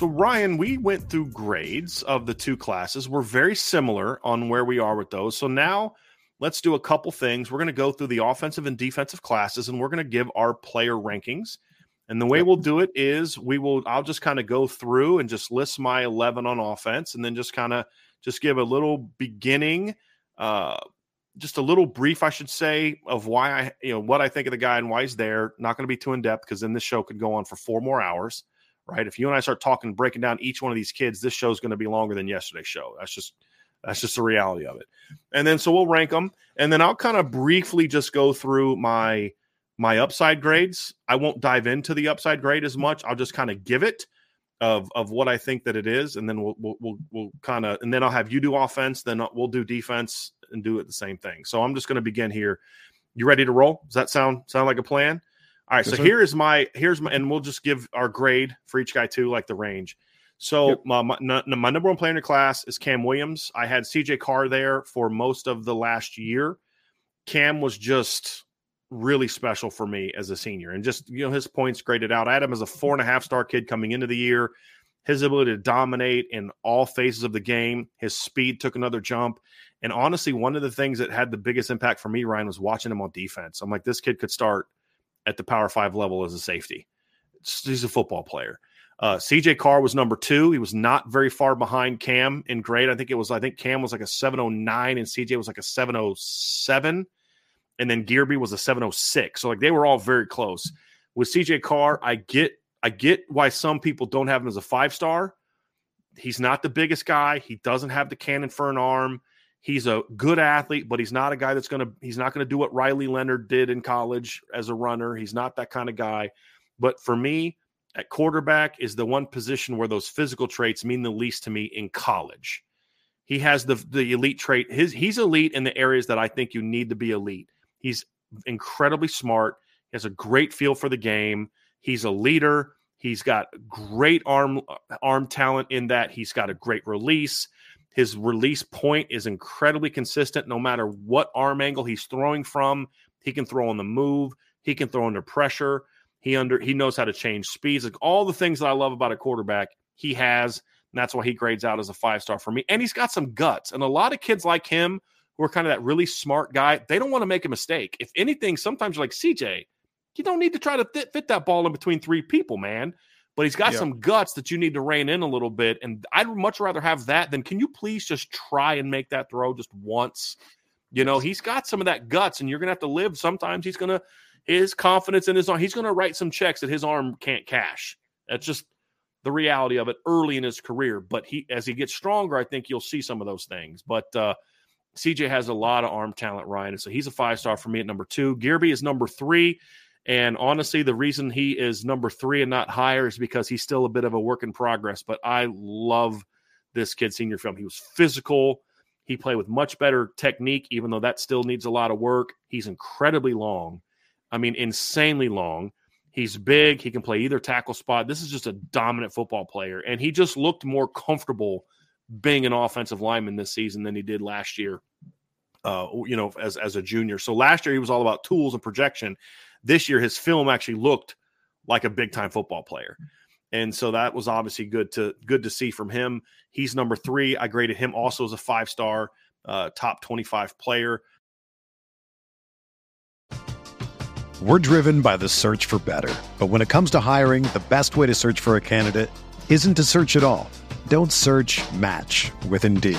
So, Ryan, we went through grades of the two classes. We're very similar on where we are with those. So, now let's do a couple things. We're going to go through the offensive and defensive classes, and we're going to give our player rankings. And the way we'll do it is we will, I'll just kind of go through and just list my 11 on offense and then just kind of just give a little beginning, uh, just a little brief, I should say, of why I, you know, what I think of the guy and why he's there. Not going to be too in depth because then this show could go on for four more hours right? If you and I start talking, breaking down each one of these kids, this show is going to be longer than yesterday's show. That's just that's just the reality of it. And then so we'll rank them, and then I'll kind of briefly just go through my my upside grades. I won't dive into the upside grade as much. I'll just kind of give it of of what I think that it is, and then we'll we'll we'll, we'll kind of and then I'll have you do offense, then we'll do defense and do it the same thing. So I'm just going to begin here. You ready to roll? Does that sound sound like a plan? All right, so here is my here's my and we'll just give our grade for each guy too, like the range. So yep. my, my, my number one player in the class is Cam Williams. I had CJ Carr there for most of the last year. Cam was just really special for me as a senior, and just you know his points graded out. I had him as a four and a half star kid coming into the year. His ability to dominate in all phases of the game, his speed took another jump. And honestly, one of the things that had the biggest impact for me, Ryan, was watching him on defense. I'm like, this kid could start at the Power Five level as a safety. He's a football player. Uh, CJ Carr was number two. He was not very far behind Cam in grade. I think it was, I think Cam was like a 709 and CJ was like a 707. And then Guerby was a 706. So like they were all very close. With CJ Carr, I get I get why some people don't have him as a five star. He's not the biggest guy. He doesn't have the cannon for an arm. He's a good athlete, but he's not a guy that's going to he's not going to do what Riley Leonard did in college as a runner. He's not that kind of guy. But for me, at quarterback is the one position where those physical traits mean the least to me in college. He has the the elite trait. His he's elite in the areas that I think you need to be elite. He's incredibly smart. He has a great feel for the game. He's a leader. He's got great arm uh, arm talent in that he's got a great release. His release point is incredibly consistent no matter what arm angle he's throwing from. He can throw on the move, he can throw under pressure. He under he knows how to change speeds. Like all the things that I love about a quarterback, he has. And that's why he grades out as a five star for me. And he's got some guts. And a lot of kids like him who are kind of that really smart guy, they don't want to make a mistake. If anything, sometimes like, CJ, you don't need to try to fit, fit that ball in between three people, man but he's got some guts that you need to rein in a little bit. And I'd much rather have that than can you please just try and make that throw just once? You know, he's got some of that guts, and you're gonna have to live. Sometimes he's gonna his confidence in his arm, he's gonna write some checks that his arm can't cash. That's just the reality of it early in his career. But he as he gets stronger, I think you'll see some of those things. But uh CJ has a lot of arm talent, Ryan. And so he's a five star for me at number two. Guerby is number three. And honestly, the reason he is number three and not higher is because he's still a bit of a work in progress. But I love this kid senior film. He was physical. He played with much better technique, even though that still needs a lot of work. He's incredibly long. I mean, insanely long. He's big. He can play either tackle spot. This is just a dominant football player. And he just looked more comfortable being an offensive lineman this season than he did last year, uh, you know, as, as a junior. So last year he was all about tools and projection. This year his film actually looked like a big time football player. And so that was obviously good to good to see from him. He's number three. I graded him also as a five star, uh, top 25 player. We're driven by the search for better. But when it comes to hiring, the best way to search for a candidate isn't to search at all. Don't search match with Indeed.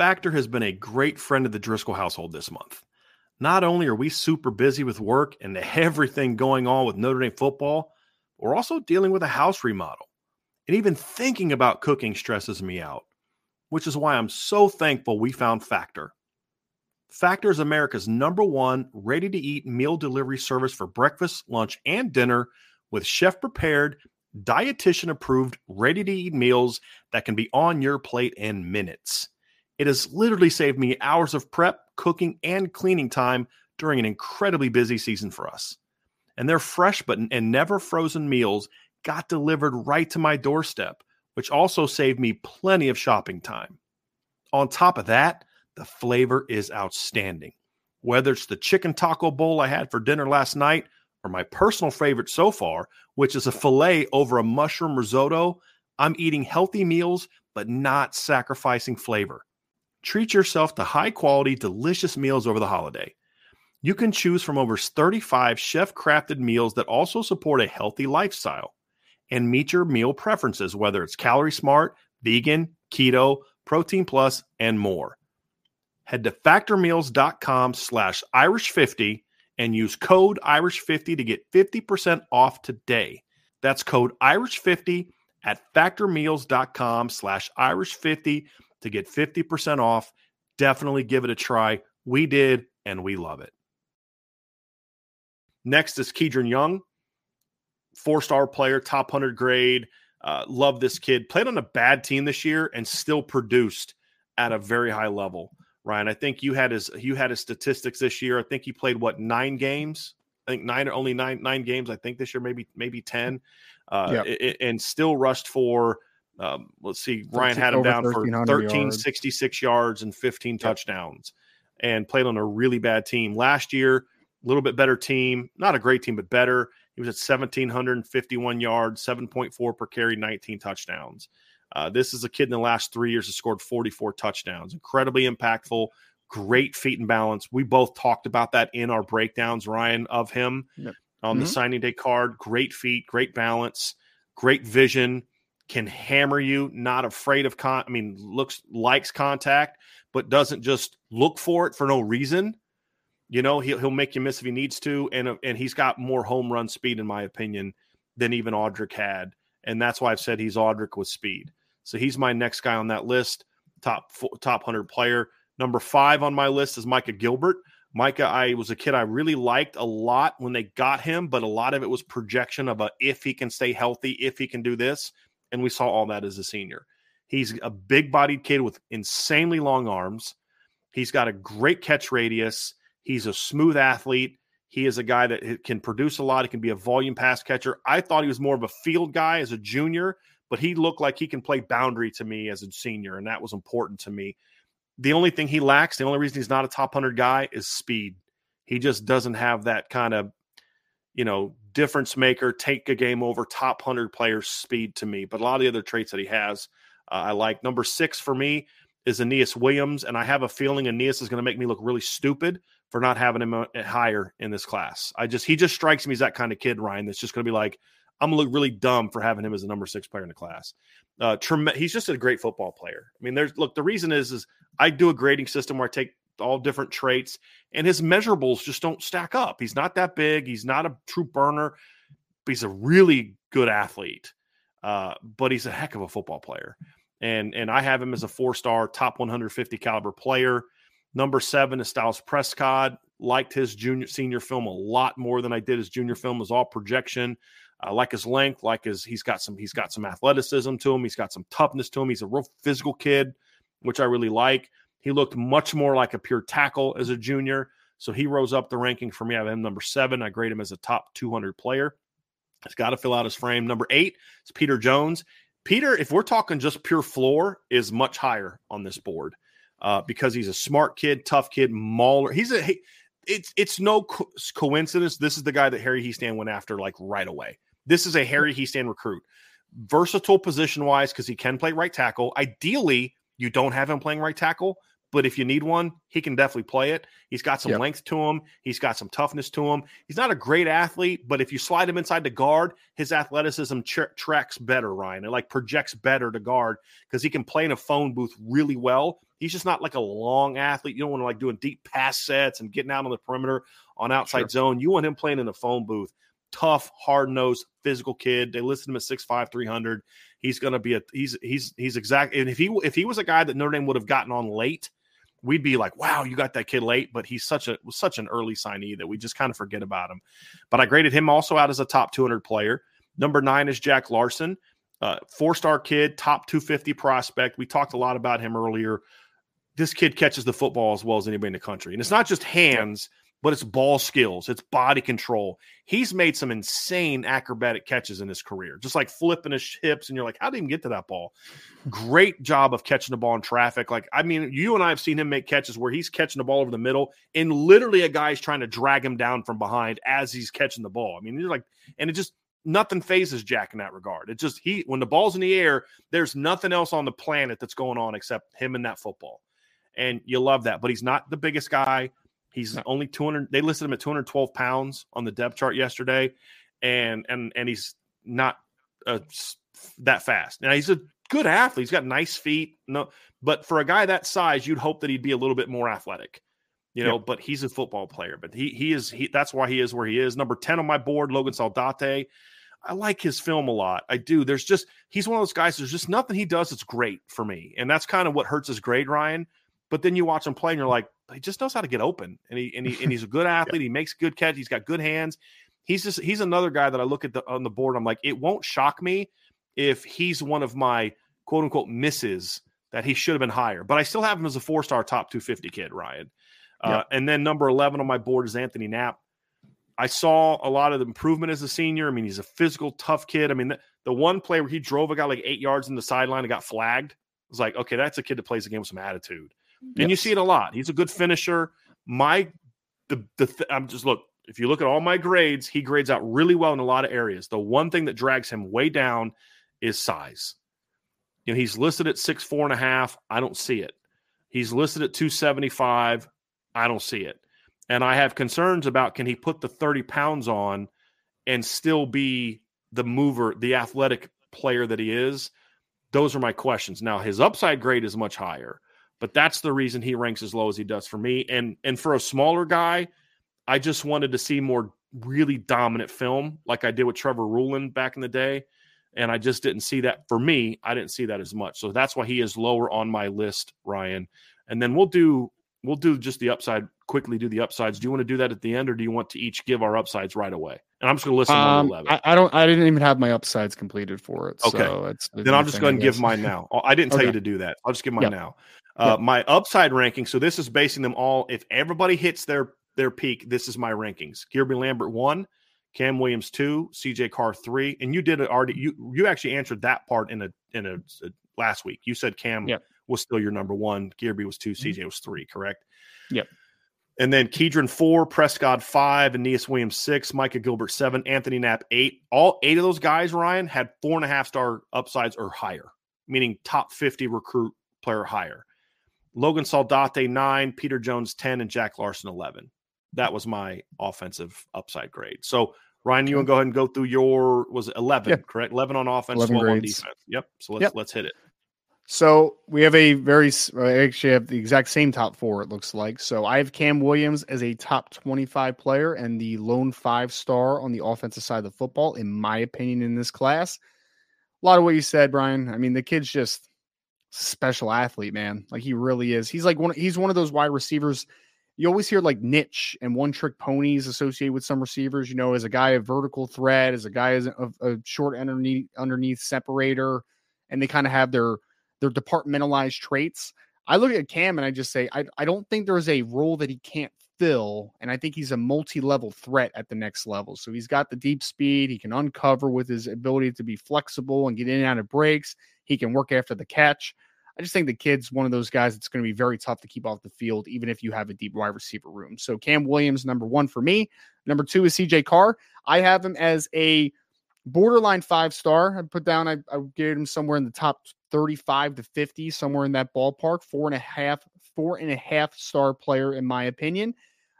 Factor has been a great friend of the Driscoll household this month. Not only are we super busy with work and everything going on with Notre Dame football, we're also dealing with a house remodel. And even thinking about cooking stresses me out, which is why I'm so thankful we found Factor. Factor is America's number one ready to eat meal delivery service for breakfast, lunch, and dinner with chef prepared, dietitian approved, ready to eat meals that can be on your plate in minutes. It has literally saved me hours of prep, cooking, and cleaning time during an incredibly busy season for us. And their fresh but and never frozen meals got delivered right to my doorstep, which also saved me plenty of shopping time. On top of that, the flavor is outstanding. Whether it's the chicken taco bowl I had for dinner last night or my personal favorite so far, which is a filet over a mushroom risotto, I'm eating healthy meals but not sacrificing flavor. Treat yourself to high quality, delicious meals over the holiday. You can choose from over 35 chef crafted meals that also support a healthy lifestyle and meet your meal preferences, whether it's calorie smart, vegan, keto, protein plus, and more. Head to factormeals.com slash Irish50 and use code Irish50 to get 50% off today. That's code Irish50 at factormeals.com slash Irish50 to get 50% off. Definitely give it a try. We did, and we love it. Next is Kedren Young four star player, top 100 grade. Uh, love this kid. Played on a bad team this year and still produced at a very high level. Ryan, I think you had his you had his statistics this year. I think he played what nine games. I think nine or only nine nine games. I think this year maybe maybe ten, uh, yep. and still rushed for. Um, let's see, Ryan had him down for 1366 yards. yards and 15 yep. touchdowns, and played on a really bad team last year. A little bit better team, not a great team, but better. He was at 1,751 yards, 7.4 per carry, 19 touchdowns. Uh, this is a kid in the last three years has scored 44 touchdowns. Incredibly impactful, great feet and balance. We both talked about that in our breakdowns, Ryan, of him yep. on mm-hmm. the signing day card. Great feet, great balance, great vision, can hammer you, not afraid of con. I mean, looks likes contact, but doesn't just look for it for no reason. You know, he'll he'll make you miss if he needs to, and uh, and he's got more home run speed, in my opinion, than even Audric had, and that's why I've said he's Audric with speed. So he's my next guy on that list, top top hundred player. Number five on my list is Micah Gilbert. Micah, I was a kid I really liked a lot when they got him, but a lot of it was projection of a if he can stay healthy, if he can do this, and we saw all that as a senior. He's a big bodied kid with insanely long arms. He's got a great catch radius. He's a smooth athlete. He is a guy that can produce a lot. He can be a volume pass catcher. I thought he was more of a field guy as a junior, but he looked like he can play boundary to me as a senior, and that was important to me. The only thing he lacks, the only reason he's not a top 100 guy is speed. He just doesn't have that kind of you know, difference maker, take a game over, top 100 player speed to me. But a lot of the other traits that he has, uh, I like. Number six for me is Aeneas Williams. And I have a feeling Aeneas is going to make me look really stupid for not having him uh, higher in this class. I just, he just strikes me as that kind of kid, Ryan, that's just going to be like, I'm going to look really dumb for having him as a number six player in the class. Uh, trem- he's just a great football player. I mean, there's, look, the reason is, is I do a grading system where I take all different traits, and his measurables just don't stack up. He's not that big. He's not a true burner. he's a really good athlete, uh, but he's a heck of a football player. And and I have him as a four star, top 150 caliber player. Number seven is Styles Prescott. Liked his junior senior film a lot more than I did his junior film. Was all projection. I like his length, like his he's got some he's got some athleticism to him. He's got some toughness to him. He's a real physical kid, which I really like. He looked much more like a pure tackle as a junior. So he rose up the ranking for me. I have him number seven. I grade him as a top 200 player. He's got to fill out his frame. Number eight is Peter Jones. Peter, if we're talking just pure floor, is much higher on this board uh, because he's a smart kid, tough kid, mauler. He's a he, it's it's no co- coincidence. This is the guy that Harry Hiestand went after like right away. This is a Harry Hiestand recruit, versatile position wise because he can play right tackle. Ideally, you don't have him playing right tackle but if you need one, he can definitely play it. He's got some yep. length to him. He's got some toughness to him. He's not a great athlete, but if you slide him inside the guard, his athleticism ch- tracks better, Ryan. It like projects better to guard because he can play in a phone booth really well. He's just not like a long athlete. You don't want to like doing deep pass sets and getting out on the perimeter on outside sure. zone. You want him playing in a phone booth. Tough, hard nosed, physical kid. They listed him at 6'5, 300. He's going to be a he's he's he's exact. And if he if he was a guy that Notre Dame would have gotten on late, we'd be like, wow, you got that kid late, but he's such a was such an early signee that we just kind of forget about him. But I graded him also out as a top 200 player. Number nine is Jack Larson, uh, four star kid, top 250 prospect. We talked a lot about him earlier. This kid catches the football as well as anybody in the country, and it's not just hands but it's ball skills, it's body control. He's made some insane acrobatic catches in his career, just like flipping his hips. And you're like, how did he even get to that ball? Great job of catching the ball in traffic. Like, I mean, you and I have seen him make catches where he's catching the ball over the middle, and literally a guy's trying to drag him down from behind as he's catching the ball. I mean, you're like, and it just nothing phases Jack in that regard. It just he when the ball's in the air, there's nothing else on the planet that's going on except him and that football. And you love that. But he's not the biggest guy. He's only 200. They listed him at 212 pounds on the depth chart yesterday, and and and he's not uh, that fast. Now he's a good athlete. He's got nice feet. No, but for a guy that size, you'd hope that he'd be a little bit more athletic. You know, but he's a football player. But he he is he. That's why he is where he is. Number 10 on my board, Logan Saldate. I like his film a lot. I do. There's just he's one of those guys. There's just nothing he does that's great for me, and that's kind of what hurts his grade, Ryan. But then you watch him play, and you're like, he just knows how to get open, and he and he and he's a good athlete. yeah. He makes good catch. He's got good hands. He's just he's another guy that I look at the on the board. I'm like, it won't shock me if he's one of my quote unquote misses that he should have been higher. But I still have him as a four star top 250 kid, Ryan. Uh, And then number 11 on my board is Anthony Knapp. I saw a lot of the improvement as a senior. I mean, he's a physical, tough kid. I mean, the, the one play where he drove a guy like eight yards in the sideline and got flagged was like, okay, that's a kid that plays the game with some attitude. And you see it a lot. He's a good finisher. My the the th- I'm just look, if you look at all my grades, he grades out really well in a lot of areas. The one thing that drags him way down is size. You know, he's listed at six four and a half. I don't see it. He's listed at 275. I don't see it. And I have concerns about can he put the 30 pounds on and still be the mover, the athletic player that he is? Those are my questions. Now, his upside grade is much higher. But that's the reason he ranks as low as he does for me. And and for a smaller guy, I just wanted to see more really dominant film, like I did with Trevor Ruhland back in the day. And I just didn't see that for me. I didn't see that as much. So that's why he is lower on my list, Ryan. And then we'll do we'll do just the upside quickly do the upsides. Do you want to do that at the end or do you want to each give our upsides right away? And I'm just going to listen um, to 11. I, I, don't I didn't even have my upsides completed for it. Okay. So it's, it's then I'll just go ahead and give mine now. I didn't tell okay. you to do that. I'll just give mine yep. now. Uh, yep. My upside ranking. So this is basing them all. If everybody hits their their peak, this is my rankings. Guerby Lambert one, Cam Williams two, CJ Carr three, and you did it already. You you actually answered that part in a in a, a last week. You said Cam yep. was still your number one. Guerby was 2 CJ mm-hmm. was three. Correct. Yep. And then Kedren four, Prescott five, Aeneas Williams six, Micah Gilbert seven, Anthony Knapp eight. All eight of those guys, Ryan, had four and a half star upsides or higher, meaning top 50 recruit player higher. Logan Saldate nine, Peter Jones 10, and Jack Larson 11. That was my offensive upside grade. So, Ryan, you want to go ahead and go through your was it 11, yeah. correct? 11 on offense, 12 grades. on defense. Yep. So let's yep. let's hit it. So we have a very, uh, I actually have the exact same top four, it looks like. So I have Cam Williams as a top 25 player and the lone five star on the offensive side of the football, in my opinion, in this class. A lot of what you said, Bryan. I mean, the kid's just special athlete, man. Like he really is. He's like one, he's one of those wide receivers. You always hear like niche and one trick ponies associated with some receivers, you know, as a guy of vertical threat, as a guy as a, a short underneath underneath separator, and they kind of have their their departmentalized traits. I look at Cam and I just say, I, I don't think there's a role that he can't fill. And I think he's a multi level threat at the next level. So he's got the deep speed. He can uncover with his ability to be flexible and get in and out of breaks. He can work after the catch. I just think the kid's one of those guys that's going to be very tough to keep off the field, even if you have a deep wide receiver room. So Cam Williams, number one for me. Number two is CJ Carr. I have him as a borderline five star. I put down, I, I gave him somewhere in the top 35 to 50, somewhere in that ballpark. Four and a half, four and a half star player, in my opinion.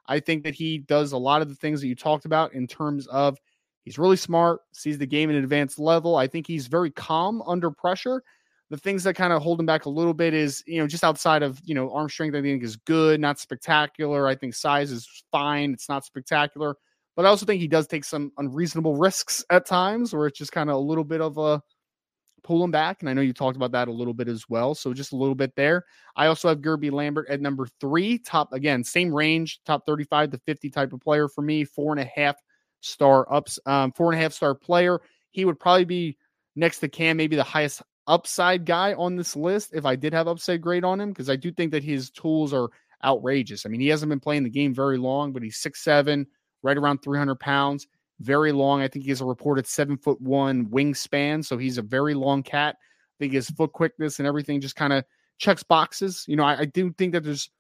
I think that he does a lot of the things that you talked about in terms of he's really smart, sees the game at an advanced level. I think he's very calm under pressure. The things that kind of hold him back a little bit is, you know, just outside of, you know, arm strength, I think is good, not spectacular. I think size is fine. It's not spectacular. But I also think he does take some unreasonable risks at times where it's just kind of a little bit of a pull him back. And I know you talked about that a little bit as well. So just a little bit there. I also have Guerby Lambert at number three, top again, same range, top 35 to 50 type of player for me, four and a half star ups, um, four and a half star player. He would probably be next to Cam, maybe the highest upside guy on this list if I did have upside grade on him, because I do think that his tools are outrageous. I mean, he hasn't been playing the game very long, but he's six seven, right around 300 pounds very long. I think he has a reported seven foot one wingspan, so he's a very long cat. I think his foot quickness and everything just kind of checks boxes. You know, I, I, do think that there's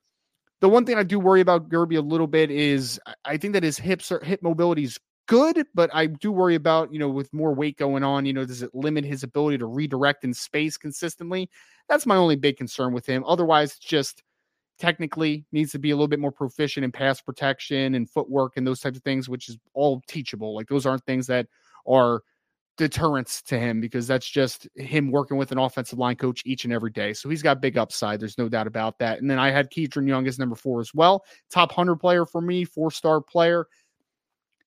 the one thing I do worry about Guerby a little bit is I think that his hips are hip mobility is good, but I do worry about you know with more weight going on. You know, does it limit his ability to redirect in space consistently? That's my only big concern with him. Otherwise, just technically needs to be a little bit more proficient in pass protection and footwork and those types of things, which is all teachable. Like those aren't things that are deterrents to him because that's just him working with an offensive line coach each and every day. So he's got big upside. There's no doubt about that. And then I had Kedren Young as number four as well. Top 100 player for me, four star player.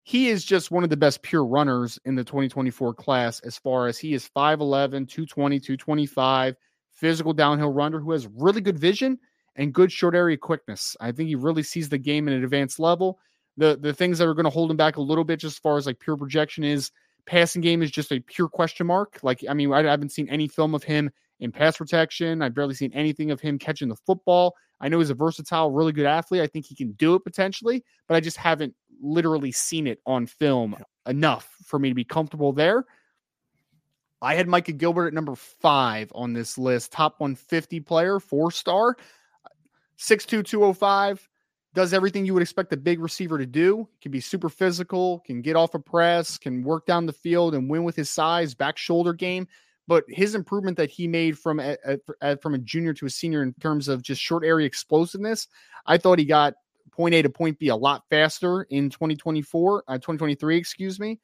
He is just one of the best pure runners in the 2024 class as far as he is 5'11, 220, 225, physical downhill runner who has really good vision and good short area quickness. I think he really sees the game at an advanced level. The the things that are going to hold him back a little bit, just as far as like pure projection, is passing game is just a pure question mark. Like I mean, I haven't seen any film of him in pass protection. I've barely seen anything of him catching the football. I know he's a versatile, really good athlete. I think he can do it potentially, but I just haven't literally seen it on film enough for me to be comfortable there. I had Micah Gilbert at number five on this list, top 150 player, four star. 6'2, does everything you would expect a big receiver to do. Can be super physical, can get off a press, can work down the field and win with his size, back shoulder game. But his improvement that he made from a, a, from a junior to a senior in terms of just short area explosiveness, I thought he got point A to point B a lot faster in 2024, uh, 2023, excuse me.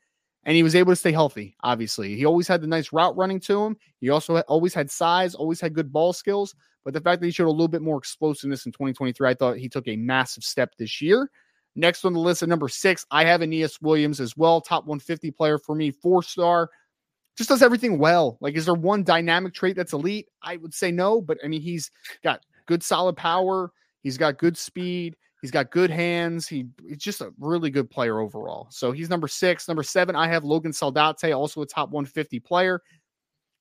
And he was able to stay healthy, obviously. He always had the nice route running to him. He also always had size, always had good ball skills. But the fact that he showed a little bit more explosiveness in 2023, I thought he took a massive step this year. Next on the list at number six, I have Aeneas Williams as well, top 150 player for me, four star. Just does everything well. Like, is there one dynamic trait that's elite? I would say no, but I mean, he's got good solid power. He's got good speed. He's got good hands. He, he's just a really good player overall. So he's number six. Number seven, I have Logan Saldate, also a top 150 player.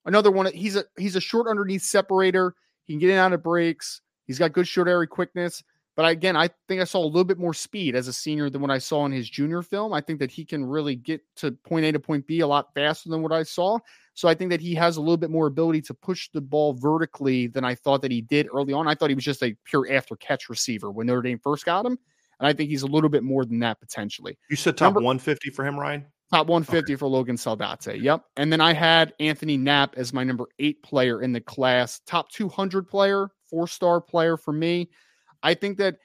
Another one. He's a he's a short underneath separator. He can get in out of breaks. He's got good short area quickness. But again, I think I saw a little bit more speed as a senior than what I saw in his junior film. I think that he can really get to point A to point B a lot faster than what I saw. So I think that he has a little bit more ability to push the ball vertically than I thought that he did early on. I thought he was just a pure after catch receiver when Notre Dame first got him. And I think he's a little bit more than that potentially. You said top Number, 150 for him, Ryan? Top 150 okay. for Logan Saldate. Yep. And then I had Anthony Knapp as my number eight player in the class, top 200 player, four star player for me. I think that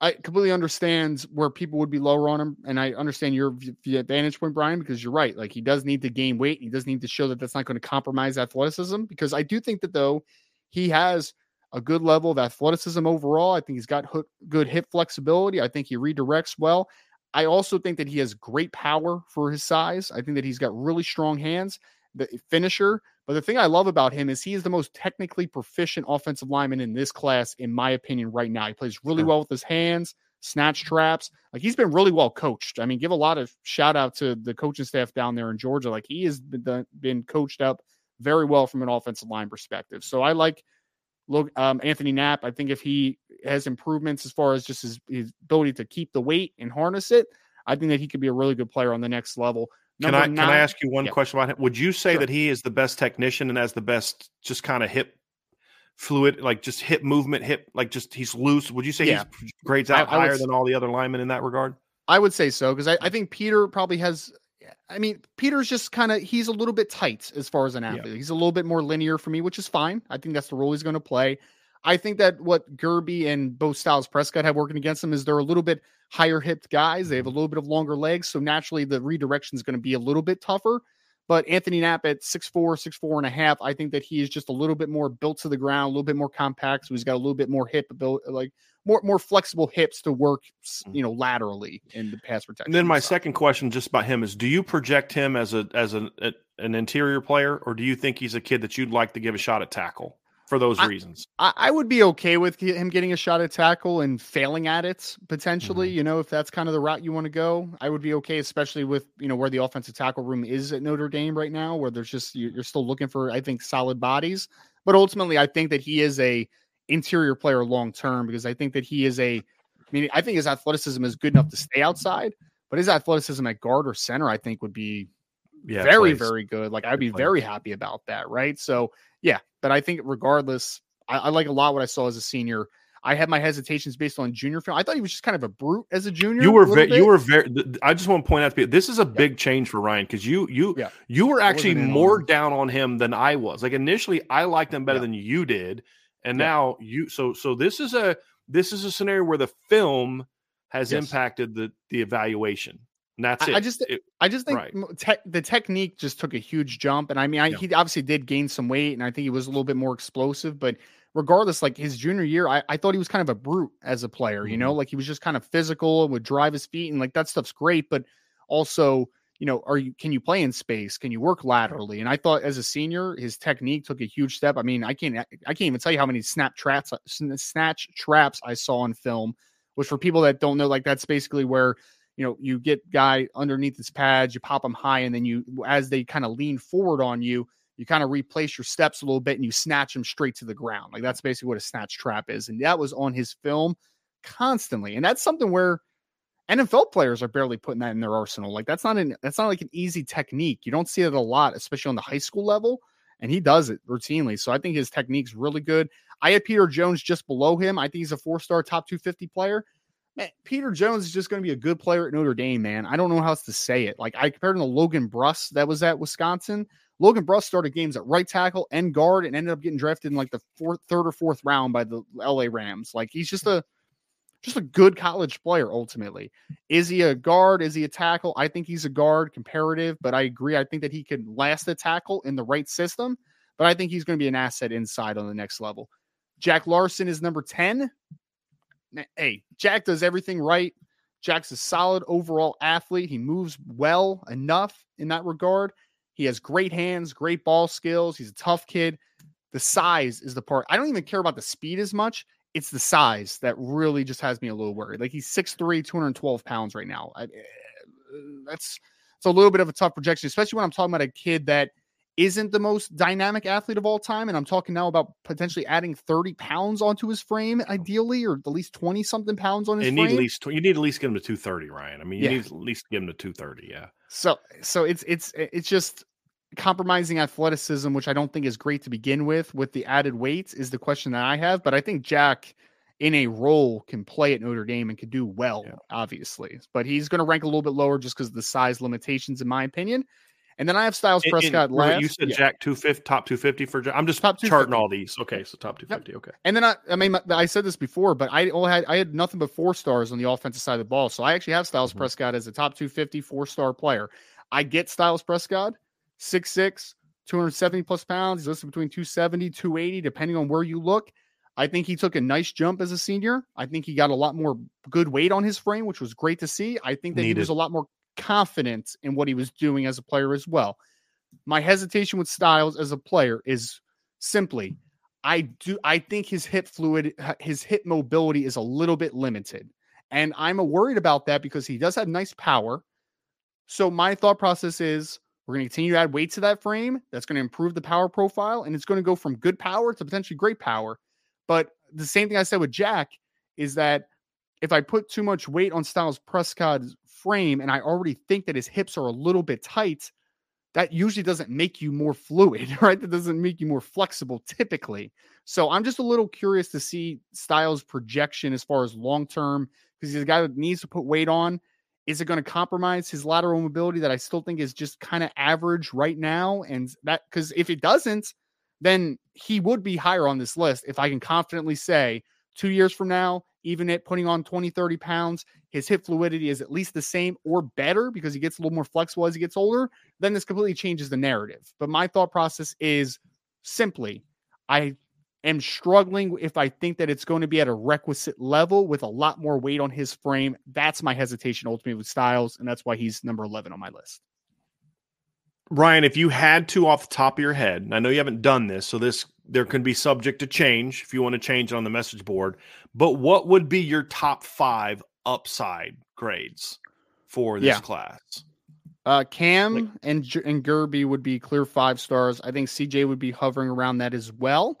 I completely understand where people would be lower on him, and I understand your vantage point, Bryan, because you're right. Like he does need to gain weight. He does need to show that that's not going to compromise athleticism. Because I do think that though he has a good level of athleticism overall. I think he's got good hip flexibility. I think he redirects well. I also think that he has great power for his size. I think that he's got really strong hands, the finisher. But the thing I love about him is he is the most technically proficient offensive lineman in this class, in my opinion, right now. He plays really well with his hands, snatch traps. Like he's been really well coached. I mean, give a lot of shout out to the coaching staff down there in Georgia. Like he has been, been coached up very well from an offensive line perspective. So I like look um, Anthony Knapp. I think if he has improvements as far as just his, his ability to keep the weight and harness it, I think that he could be a really good player on the next level. Number can I nine, can I ask you one yeah. question about him? Would you say sure. that he is the best technician and has the best just kind of hip fluid, like just hip movement, hip like just he's loose? Would you say yeah. he grades out I, higher I would, than all the other linemen in that regard? I would say so because I, I think Peter probably has I mean, Peter's just kind of he's a little bit tight as far as an athlete. Yeah. He's a little bit more linear for me, which is fine. I think that's the role he's going to play. I think that what Guerby and both Styles Prescott have working against them is they're a little bit higher hipped guys. They have a little bit of longer legs. So naturally the redirection is going to be a little bit tougher. But Anthony Knapp at six four, six four and a half, I think that he is just a little bit more built to the ground, a little bit more compact. So he's got a little bit more hip ability, like more more flexible hips to work, mm. you know, laterally in the pass protection. And then my second question, just about him, is: Do you project him as a as an a, an interior player, or do you think he's a kid that you'd like to give a shot at tackle? For those I, reasons. I, would be okay with him getting a shot at tackle and failing at it potentially. Mm-hmm. You know, if that's kind of the route you want to go, I would be okay, especially with you know where the offensive tackle room is at Notre Dame right now, where there's just you're still looking for I think solid bodies. But ultimately, I think that he is a interior player long term because I think that he is a. I mean, I think his athleticism is good enough to stay outside, but his athleticism at guard or center, I think, would be yeah, very, plays. very good. Like I'd be very happy about that, right? So yeah, but I think regardless, I, I, like a lot what I saw as a senior. I had my hesitations based on junior film. I thought he was just kind of a brute as a junior. You were very, you were very. I just want to point out to this is a big change for Ryan because you you yeah. you were actually more on down on him than I was. Like initially, I liked him better yeah. than you did, and now you. So so this is a this is a scenario where the film has yes. impacted the the evaluation. And that's it. I just, it, I just think right. te- the technique just took a huge jump. And I mean, I, yeah. he obviously did gain some weight, and I think he was a little bit more explosive. But regardless, like his junior year, I, I thought he was kind of a brute as a player. Mm-hmm. You know, mm-hmm. like he was just kind of physical and would drive his feet, and like that stuff's great. But also, you know, are you can you play in space? Can you work laterally? And I thought as a senior, his technique took a huge step. I mean, I can't, I can't even tell you how many snap traps, snatch traps I saw in film. Which for people that don't know, like that's basically where you know, you get guy underneath his pads, you pop them high, and then you, as they kind of lean forward on you, you kind of replace your steps a little bit and you snatch them straight to the ground. Like that's basically what a snatch trap is. And that was on his film constantly. And that's something where NFL players are barely putting that in their arsenal. Like that's not an that's not like an easy technique. You don't see it a lot, especially on the high school level. And he does it routinely. So I think his technique's really good. I had Peter Jones just below him. I think he's a four-star top 250 player man, Peter Jones is just going to be a good player at Notre Dame, man. I don't know how else to say it. Like I compared him to Logan Bruss that was at Wisconsin. Logan Bruss started games at right tackle and guard and ended up getting drafted in like the fourth, third or fourth round by the LA Rams. Like he's just a just a good college player ultimately. Is he a guard? Is he a tackle? I think he's a guard comparative, but I agree. I think that he could last the tackle in the right system, but I think he's going to be an asset inside on the next level. Jack Larson is number 10 hey, Jack does everything right. Jack's a solid overall athlete. He moves well enough in that regard. He has great hands, great ball skills. He's a tough kid. The size is the part. I don't even care about the speed as much. It's the size that really just has me a little worried. Like he's 6'3, 212 pounds right now. I, eh, that's it's a little bit of a tough projection, especially when I'm talking about a kid that – isn't the most dynamic athlete of all time. And I'm talking now about potentially adding 30 pounds onto his frame, ideally, or at least 20 something pounds on his you frame. Need at least, you need at least get him to 230, Ryan. I mean, you yeah. need at least get him to 230. Yeah. So, so it's, it's, it's just compromising athleticism, which I don't think is great to begin with, with the added weight is the question that I have. But I think Jack in a role can play at Notre Dame and can do well, yeah. obviously. But he's going to rank a little bit lower just because of the size limitations, in my opinion. And then I have Styles Prescott and, last. You said yeah. Jack two fifty, top two fifty for Jack. I'm just top charting all these. Okay, so top two fifty. Yep. Okay. And then I, I mean, I said this before, but I only had I had nothing but four stars on the offensive side of the ball. So I actually have Styles mm-hmm. Prescott as a top 250 four star player. I get Styles Prescott, six six, 270 plus pounds. He's listed between 270, 280, depending on where you look. I think he took a nice jump as a senior. I think he got a lot more good weight on his frame, which was great to see. I think that Needed. he was a lot more confident in what he was doing as a player as well. My hesitation with Styles as a player is simply I do I think his hip fluid his hip mobility is a little bit limited. And I'm worried about that because he does have nice power. So my thought process is we're going to continue to add weight to that frame. That's going to improve the power profile and it's going to go from good power to potentially great power. But the same thing I said with Jack is that if I put too much weight on Styles Prescott's frame and I already think that his hips are a little bit tight, that usually doesn't make you more fluid, right? That doesn't make you more flexible typically. So I'm just a little curious to see Styles' projection as far as long term, because he's a guy that needs to put weight on. Is it going to compromise his lateral mobility that I still think is just kind of average right now? And that, because if it doesn't, then he would be higher on this list if I can confidently say two years from now, even at putting on 20, 30 pounds, his hip fluidity is at least the same or better because he gets a little more flexible as he gets older, then this completely changes the narrative. But my thought process is simply I am struggling if I think that it's going to be at a requisite level with a lot more weight on his frame. That's my hesitation ultimately with Styles, and that's why he's number 11 on my list. Ryan, if you had to off the top of your head, I know you haven't done this, so this there can be subject to change if you want to change on the message board. But what would be your top five upside grades for this yeah. class? Uh, Cam like, and and Guerby would be clear five stars. I think CJ would be hovering around that as well.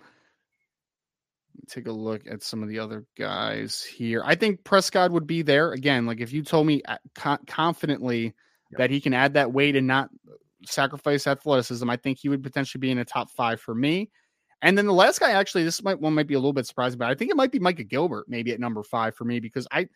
Take a look at some of the other guys here. I think Prescott would be there again. Like if you told me uh, confidently that he can add that weight and not sacrifice athleticism, I think he would potentially be in a top five for me. And then the last guy, actually, this might one might be a little bit surprising, but I think it might be Micah Gilbert, maybe at number five for me, because I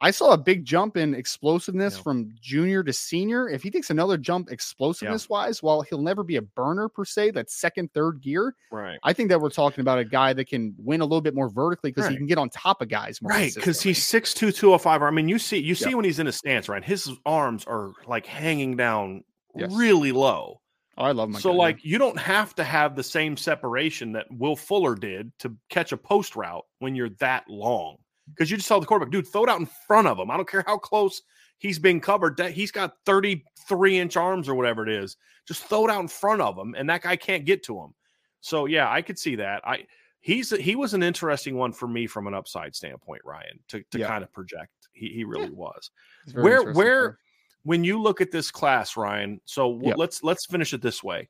I saw a big jump in explosiveness yeah. from junior to senior. If he takes another jump explosiveness yeah. wise, while he'll never be a burner per se, that second, third gear, right? I think that we're talking about a guy that can win a little bit more vertically because right. he can get on top of guys more. Right, because he's 6'2", 205. I mean, you see, you see when he's in a stance, right? His arms are like hanging down yes. really low. Oh, I love my so like you don't have to have the same separation that Will Fuller did to catch a post route when you're that long because you just saw the quarterback, dude, throw it out in front of him. I don't care how close he's being covered. That he's got 33 inch arms or whatever it is. Just throw it out in front of him, and that guy can't get to him. So yeah, I could see that. I he's he was an interesting one for me from an upside standpoint, Ryan, to to yeah. kind of project. He he really yeah. was. Where where when you look at this class, Ryan, so yep. let's let's finish it this way.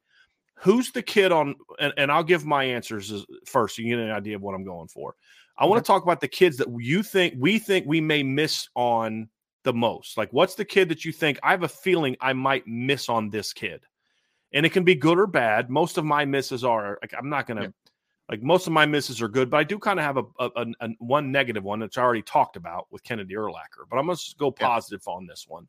Who's the kid on? And, and I'll give my answers first, so you get an idea of what I'm going for. I want to talk about the kids that you think we think we may miss on the most. Like, what's the kid that you think I have a feeling I might miss on this kid? And it can be good or bad. Most of my misses are like I'm not gonna yep. like most of my misses are good, but I do kind of have a, a, a, one negative one that's already talked about with Kennedy Urlacher. But I'm gonna go positive yep. on this one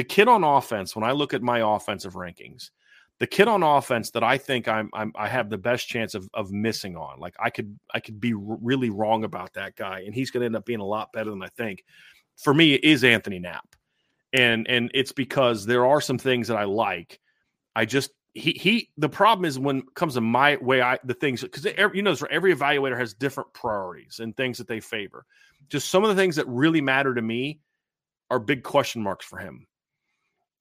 the kid on offense, when I look at my offensive rankings, the kid on offense that I think I'm, I'm i have the best chance of of missing on, like I could I could be really wrong about that guy, and he's going to end up being a lot better than I think. For me, is Anthony Knapp, and and it's because there are some things that I like. I just he he the problem is when comes to my way I the things because you know every evaluator has different priorities and things that they favor. Just some of the things that really matter to me are big question marks for him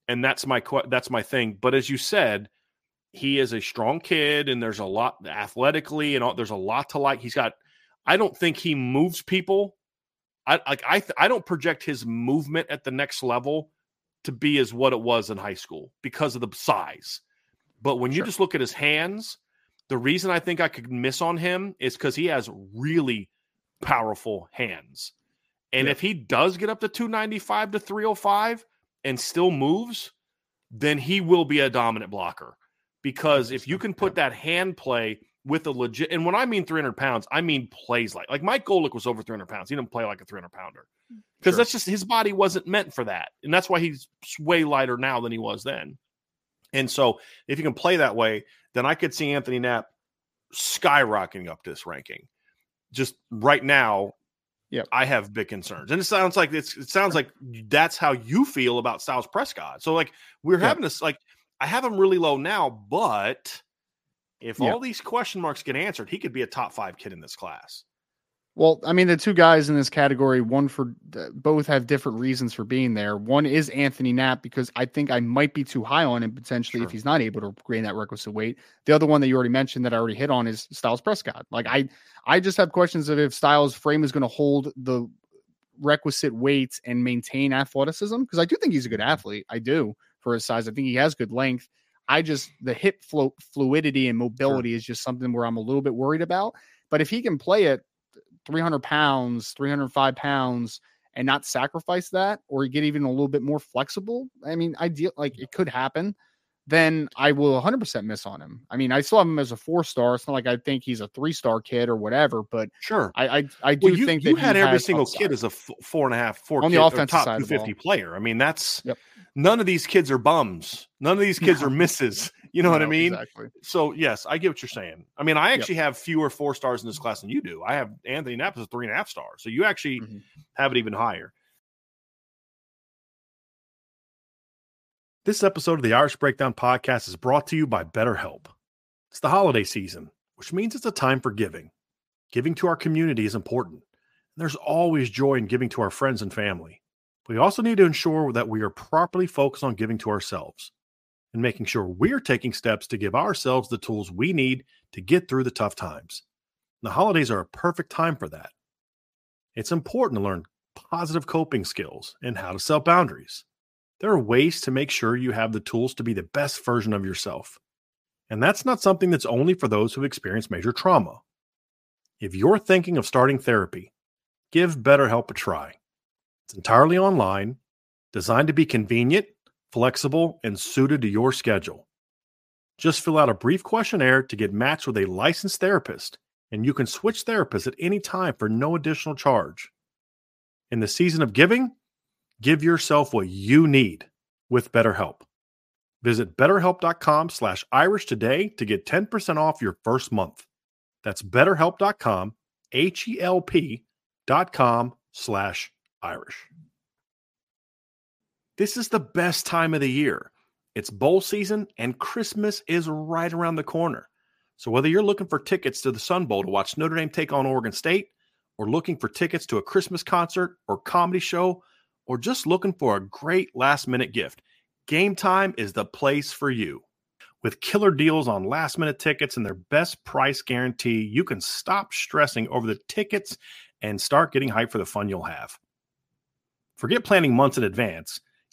and that's my that's my thing. But as you said, he is a strong kid, and there's a lot athletically, and all, there's a lot to like. He's got. I don't think he moves people. I like. I I don't project his movement at the next level to be as what it was in high school because of the size. But when you just look at his hands, the reason I think I could miss on him is because he has really powerful hands. And yeah. if he does get up to 295 to 305, and still moves, then he will be a dominant blocker. Because if you can put that hand play with a legit. And when I mean 300 pounds, I mean plays like like Mike Golic was over 300 pounds. He didn't play like a 300 pounder mm. because sure. that's just his body wasn't meant for that, and that's why he's way lighter now than he was then. And so, if you can play that way, then I could see Anthony Knapp skyrocketing up this ranking. Just right now, yeah, I have big concerns, and it sounds like it's it sounds like that's how you feel about Styles Prescott. So like we're having this like I have him really low now, but if all these question marks get answered, he could be a top five kid in this class. Well, I mean, the two guys in this category, one for uh, both have different reasons for being there. One is Anthony Knapp because I think I might be too high on him potentially sure. if he's not able to gain that requisite weight. The other one that you already mentioned that I already hit on is Styles Prescott. Like I, I just have questions of if Styles' frame is going to hold the requisite weight and maintain athleticism because I do think he's a good mm-hmm. athlete. I do for his size. I think he has good length. I just the hip fluidity and mobility sure. is just something where I'm a little bit worried about. But if he can play it 300 pounds, 305 pounds, and not sacrifice that or get even a little bit more flexible, I mean, ideal like it could happen. Then I will 100% miss on him. I mean, I still have him as a four star. It's not like I think he's a three star kid or whatever, but sure, I I, I do well, you, think you had every single upside. kid as a f- four and a half, four on kid, the offensive top side 250 player. I mean, that's yep. none of these kids are bums. None of these kids no. are misses. You know no, what I mean? Exactly. So yes, I get what you're saying. I mean, I actually yep. have fewer four stars in this class than you do. I have Anthony Knapp as a three and a half star. So you actually mm-hmm. have it even higher. This episode of the Irish Breakdown podcast is brought to you by BetterHelp. It's the holiday season, which means it's a time for giving. Giving to our community is important. And there's always joy in giving to our friends and family. We also need to ensure that we are properly focused on giving to ourselves and making sure we're taking steps to give ourselves the tools we need to get through the tough times. The holidays are a perfect time for that. It's important to learn positive coping skills and how to set boundaries. There are ways to make sure you have the tools to be the best version of yourself. And that's not something that's only for those who've experienced major trauma. If you're thinking of starting therapy, give BetterHelp a try. It's entirely online, designed to be convenient flexible, and suited to your schedule. Just fill out a brief questionnaire to get matched with a licensed therapist, and you can switch therapists at any time for no additional charge. In the season of giving, give yourself what you need with BetterHelp. Visit betterhelp.com slash Irish today to get 10% off your first month. That's betterhelp.com, H-E-L-P dot com slash Irish. This is the best time of the year. It's bowl season and Christmas is right around the corner. So whether you're looking for tickets to the Sun Bowl to watch Notre Dame take on Oregon State, or looking for tickets to a Christmas concert or comedy show, or just looking for a great last minute gift, Game Time is the place for you. With killer deals on last minute tickets and their best price guarantee, you can stop stressing over the tickets and start getting hyped for the fun you'll have. Forget planning months in advance.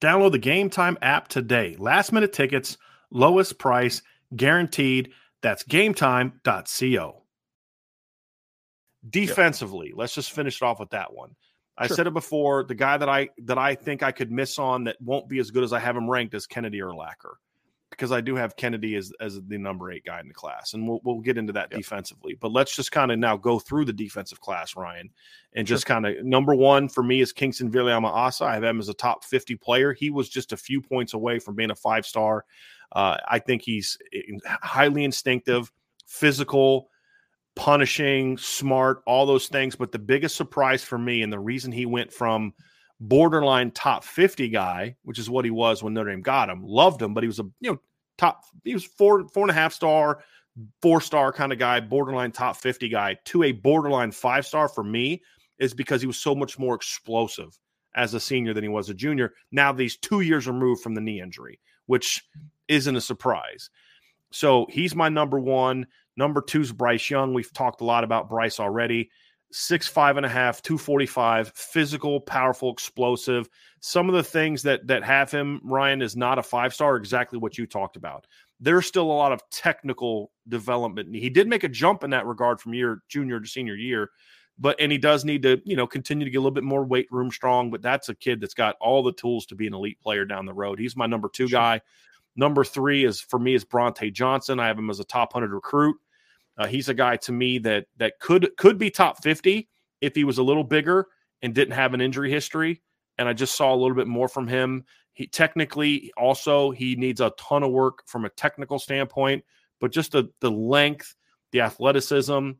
Download the Game Time app today. Last minute tickets, lowest price, guaranteed. That's gametime.co. Defensively, yep. let's just finish it off with that one. I sure. said it before. The guy that I that I think I could miss on that won't be as good as I have him ranked is Kennedy Urlacher because I do have Kennedy as, as the number eight guy in the class, and we'll we'll get into that yep. defensively. But let's just kind of now go through the defensive class, Ryan, and just kind of number one for me is Kingston Viliamu-Asa. I have him as a top fifty player. He was just a few points away from being a five star. Uh, I think he's highly instinctive, physical. punishing, smart, all those things. But the biggest surprise for me, and the reason he went from borderline top 50 guy, which is what he was when Notre Dame got him, loved him, but he was a you know top he was four four and a half star, four star kind of guy, borderline top 50 guy, to a borderline five star for me is because he was so much more explosive as a senior than he was a junior. Now these two years removed from the knee injury, which isn't a surprise. So he's my number one. Number two is Bryce Young. We've talked a lot about Bryce already. Six, five and a half, 245, physical, powerful, explosive. Some of the things that that have him, Ryan, is not a five star, exactly what you talked about. There's still a lot of technical development. He did make a jump in that regard from year junior to senior year, but and he does need to, you know, continue to get a little bit more weight room strong. But that's a kid that's got all the tools to be an elite player down the road. He's my number two guy. Number three is for me is Brauntae Johnson. I have him as a top hundred recruit. Uh, he's a guy to me that that could could be top fifty if he was a little bigger and didn't have an injury history. And I just saw a little bit more from him. He technically also he needs a ton of work from a technical standpoint, but just the the length, the athleticism.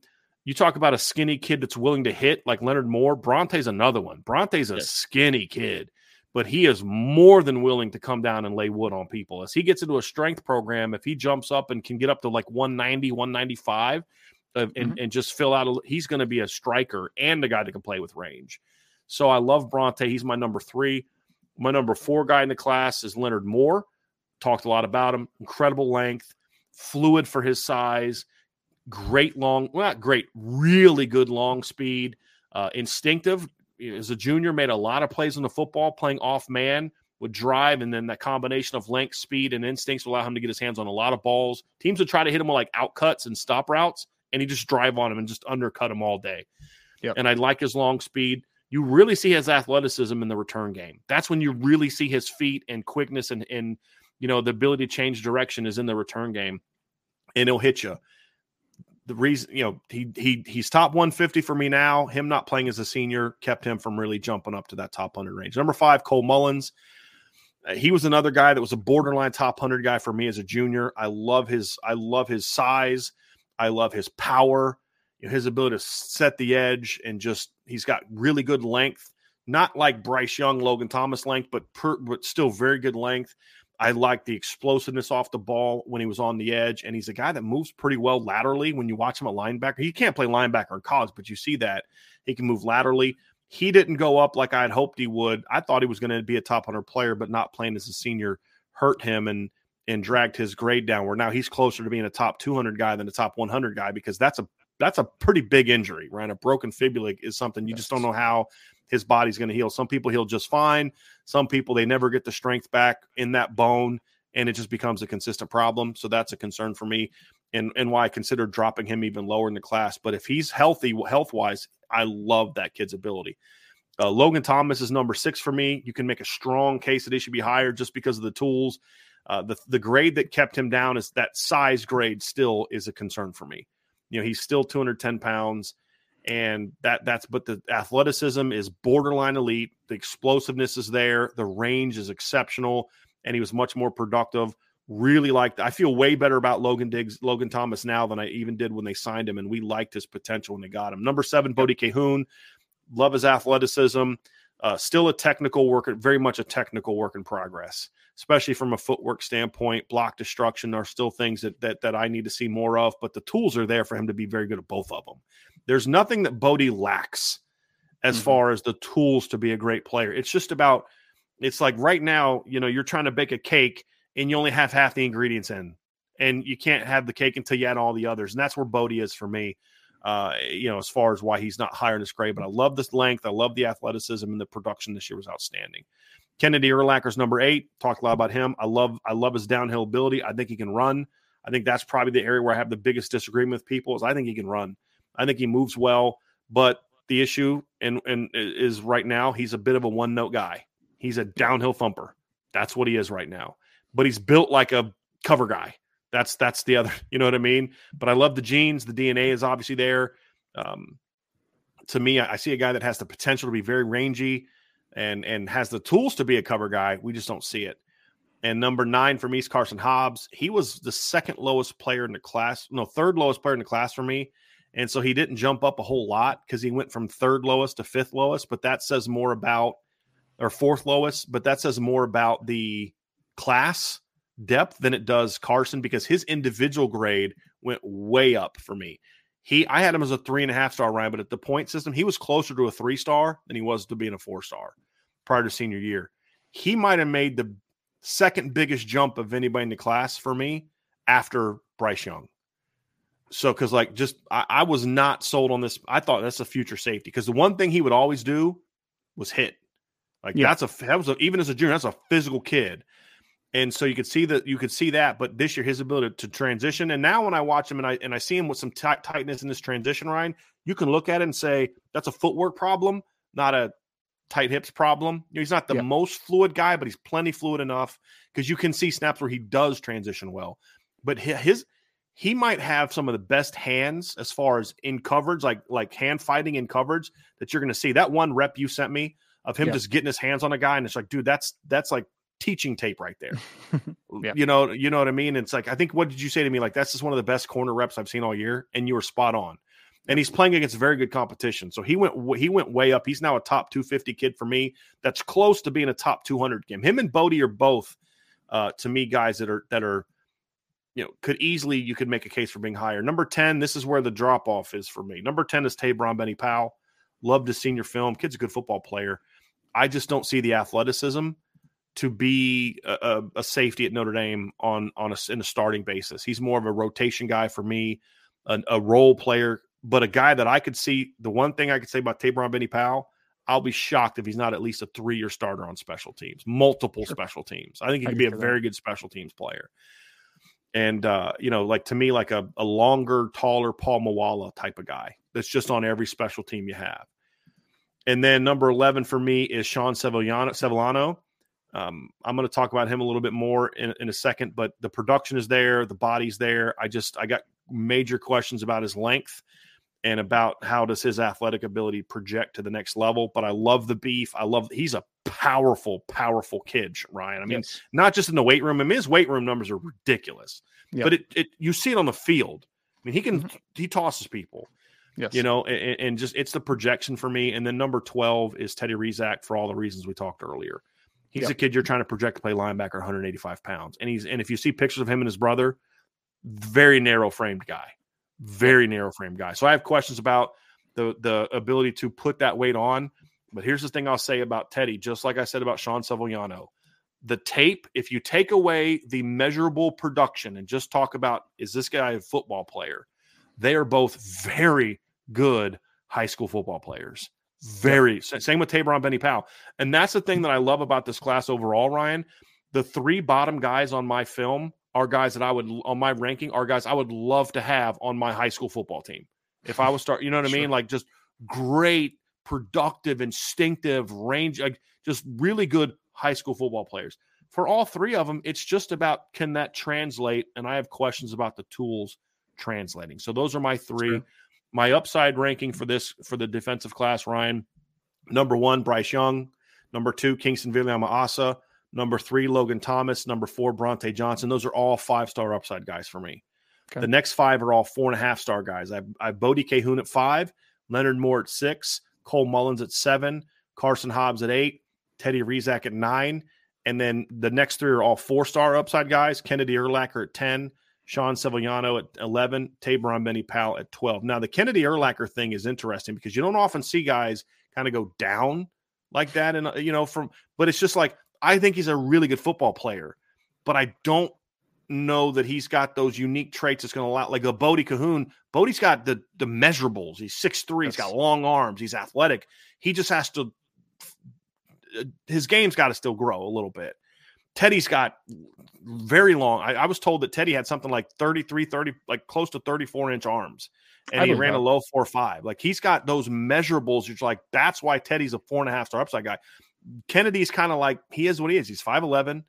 You talk about a skinny kid that's willing to hit like Leonard Moore. Brauntae's another one. Brauntae's a yes. skinny kid but he is more than willing to come down and lay wood on people. As he gets into a strength program, if he jumps up and can get up to like 190, 195, uh, and, mm-hmm. and just fill out, a, he's going to be a striker and a guy that can play with range. So I love Brauntae. He's my number three. My number four guy in the class is Leonard Moore. Talked a lot about him. Incredible length, fluid for his size, great long, well, not great, really good long speed, uh, instinctive, as a junior, made a lot of plays on the football, playing off man, would drive, and then that combination of length, speed, and instincts will allow him to get his hands on a lot of balls. Teams would try to hit him with like out cuts and stop routes, and he just drive on him and just undercut him all day. Yep. And I like his long speed. You really see his athleticism in the return game. That's when you really see his feet and quickness and, and you know the ability to change direction is in the return game, and he'll hit you the reason you know he he he's top 150 for me now. Him not playing as a senior kept him from really jumping up to that top 100 range. Number five, Cole Mullins. Uh, he was another guy that was a borderline top 100 guy for me as a junior. I love his I love his size. I love his power, you know, his ability to set the edge, and just he's got really good length. Not like Bryce Young, Logan Thomas length, but per, but still very good length. I like the explosiveness off the ball when he was on the edge, and he's a guy that moves pretty well laterally. When you watch him at linebacker, he can't play linebacker in college, but you see that he can move laterally. He didn't go up like I had hoped he would. I thought he was going to be a top hundred player, but not playing as a senior hurt him and and dragged his grade down. Where now he's closer to being a top 200 guy than a top 100 guy because that's a that's a pretty big injury, right? A broken fibula is something you just don't know how his body's going to heal. Some people heal just fine. Some people they never get the strength back in that bone, and it just becomes a consistent problem. So that's a concern for me, and and why I consider dropping him even lower in the class. But if he's healthy, health wise, I love that kid's ability. Uh, Logan Thomas is number six for me. You can make a strong case that he should be higher just because of the tools. Uh, the the grade that kept him down is that size grade still is a concern for me. You know, he's still 210 pounds and that that's but the athleticism is borderline elite. The explosiveness is there. The range is exceptional and he was much more productive. Really liked i feel way better about logan diggs logan thomas now than i even did when they signed him and we liked his potential when they got him. Number seven bodie Kahoun. love his athleticism uh, still a technical work very much a technical work in progress especially from a footwork standpoint block destruction are still things that, that that i need to see more of but the tools are there for him to be very good at both of them there's nothing that Bodie lacks as mm-hmm. far as the tools to be a great player. It's just about it's like right now, you know, you're trying to bake a cake and you only have half the ingredients in, and you can't have the cake until you add all the others. And that's where Bodie is for me. Uh, you know, as far as why he's not higher in this grade, but I love this length. I love the athleticism and the production this year was outstanding. Kennedy Urlacher's number eight. Talked a lot about him. I love I love his downhill ability. I think he can run. I think that's probably the area where I have the biggest disagreement with people is I think he can run. I think he moves well, but the issue and and is right now he's a bit of a one note guy. He's a downhill thumper. That's what he is right now. But he's built like a cover guy. That's that's the other. You know what I mean? But I love the genes. The DNA is obviously there. Um, to me, I, I see a guy that has the potential to be very rangy and and has the tools to be a cover guy. We just don't see it. And number nine for me is Karson Hobbs. He was the second lowest player in the class, no, third lowest player in the class for me And so he didn't jump up a whole lot because he went from third lowest to fifth lowest. But that says more about, or fourth lowest, but that says more about the class depth than it does Karson because his individual grade went way up for me. He, I had him as a three and a half star Ryan, but at the point system, he was closer to a three star than he was to being a four star prior to senior year. He might have made the second biggest jump of anybody in the class for me after Bryce Young. So, because like just I, I, was not sold on this. I thought that's a future safety because the one thing he would always do was hit. Like yeah. that's a that was a, even as a junior, that's a physical kid. And so you could see that you could see that, but this year his ability to transition. And now when I watch him and I and I see him with some t- tightness in this transition, Ryan, you can look at it and say that's a footwork problem, not a tight hips problem. You know, he's not the yeah. most fluid guy, but he's plenty fluid enough because you can see snaps where he does transition well. But his he might have some of the best hands as far as in coverage, like like hand fighting in coverage that you're going to see. That one rep you sent me of him yeah. just getting his hands on a guy, and it's like, dude, that's that's like teaching tape right there. yeah. You know, you know what I mean. It's like I think what did you say to me? Like that's just one of the best corner reps I've seen all year, and you were spot on. And he's playing against very good competition, so he went he went way up. He's now a top 250 kid for me. That's close to being a top 200 game. Him and Bodie are both uh, to me guys that are that are you know, could easily you could make a case for being higher. Number 10, this is where the drop off is for me. Number 10 is Taebron Bennie-Powell. Loved his senior film. Kid's a good football player. I just don't see the athleticism to be a, a, safety at Notre Dame on on a, in a starting basis. He's more of a rotation guy for me, a, a role player, but a guy that I could see. The one thing I could say about Taebron Bennie-Powell, I'll be shocked if he's not at least a three year starter on special teams, multiple sure. special teams. I think he could be a very good special teams player and uh, you know, like to me, like a, a longer, taller Paul Moala type of guy that's just on every special team you have. And then number eleven for me is Sean Sevillano. Sevillano. Um, I'm going to talk about him a little bit more in, in a second, but the production is there, the body's there. I just I got major questions about his length and about how does his athletic ability project to the next level. But I love the beef. I love he's a powerful, powerful kid, Ryan. I mean, yes. not just in the weight room. I mean, his weight room numbers are ridiculous. Yep. But it, it you see it on the field. I mean, he can mm-hmm. he tosses people. Yes. You know, and, and, just it's the projection for me. And then number 12 is Teddy Rezac for all the reasons we talked earlier. He's yep. a kid you're trying to project to play linebacker 185 pounds. And he's and if you see pictures of him and his brother, very narrow framed guy. Very narrow framed guy. So I have questions about the the ability to put that weight on. But here's the thing I'll say about Teddy, just like I said about Sean Sevillano the tape, if you take away the measurable production and just talk about is this guy a football player, they are both very good high school football players. Very same with Taebron Bennie-Powell. And that's the thing that I love about this class overall, Ryan. The three bottom guys on my film are guys that I would on my ranking are guys I would love to have on my high school football team. If I was start, you know what I mean? Like just great, productive, instinctive range, like just really good high school football players. For all three of them, it's just about can that translate? And I have questions about the tools translating. So those are my three. My upside ranking for this for the defensive class, Ryan. Number one, Bryce Young. Number two, Kingston Viliamu-Asa. Number three, Logan Thomas. Number four, Brauntae Johnson. Those are all five star upside guys for me. Okay. The next five are all four and a half star guys. I I Bodie Kahoun at five, Leonard Moore at six, Cole Mullins at seven, Karson Hobbs at eight, Teddy Rezac at nine. And then the next three are all four star upside guys Kennedy Urlacher at 10, Sean Sevillano at 11, Taebron Bennie-Powell at 12. Now, the Kennedy Urlacher thing is interesting because you don't often see guys kind of go down like that. And, you know, from, but it's just like, I think he's a really good football player, but I don't know that he's got those unique traits that's going to allow, like a Bodie Kahoun. Bodie's got the the measurables. He's six three. He's got long arms. He's athletic. He just has to uh, his game's got to still grow a little bit. Teddy's got very long. I, I, was told that Teddy had something like 33, 30, like close to 34 inch arms. And he ran know. a low four five. Like he's got those measurables. You're like, that's why Teddy's a four and a half star upside guy. Kennedy's kind of like he is what he is. He's 5'11,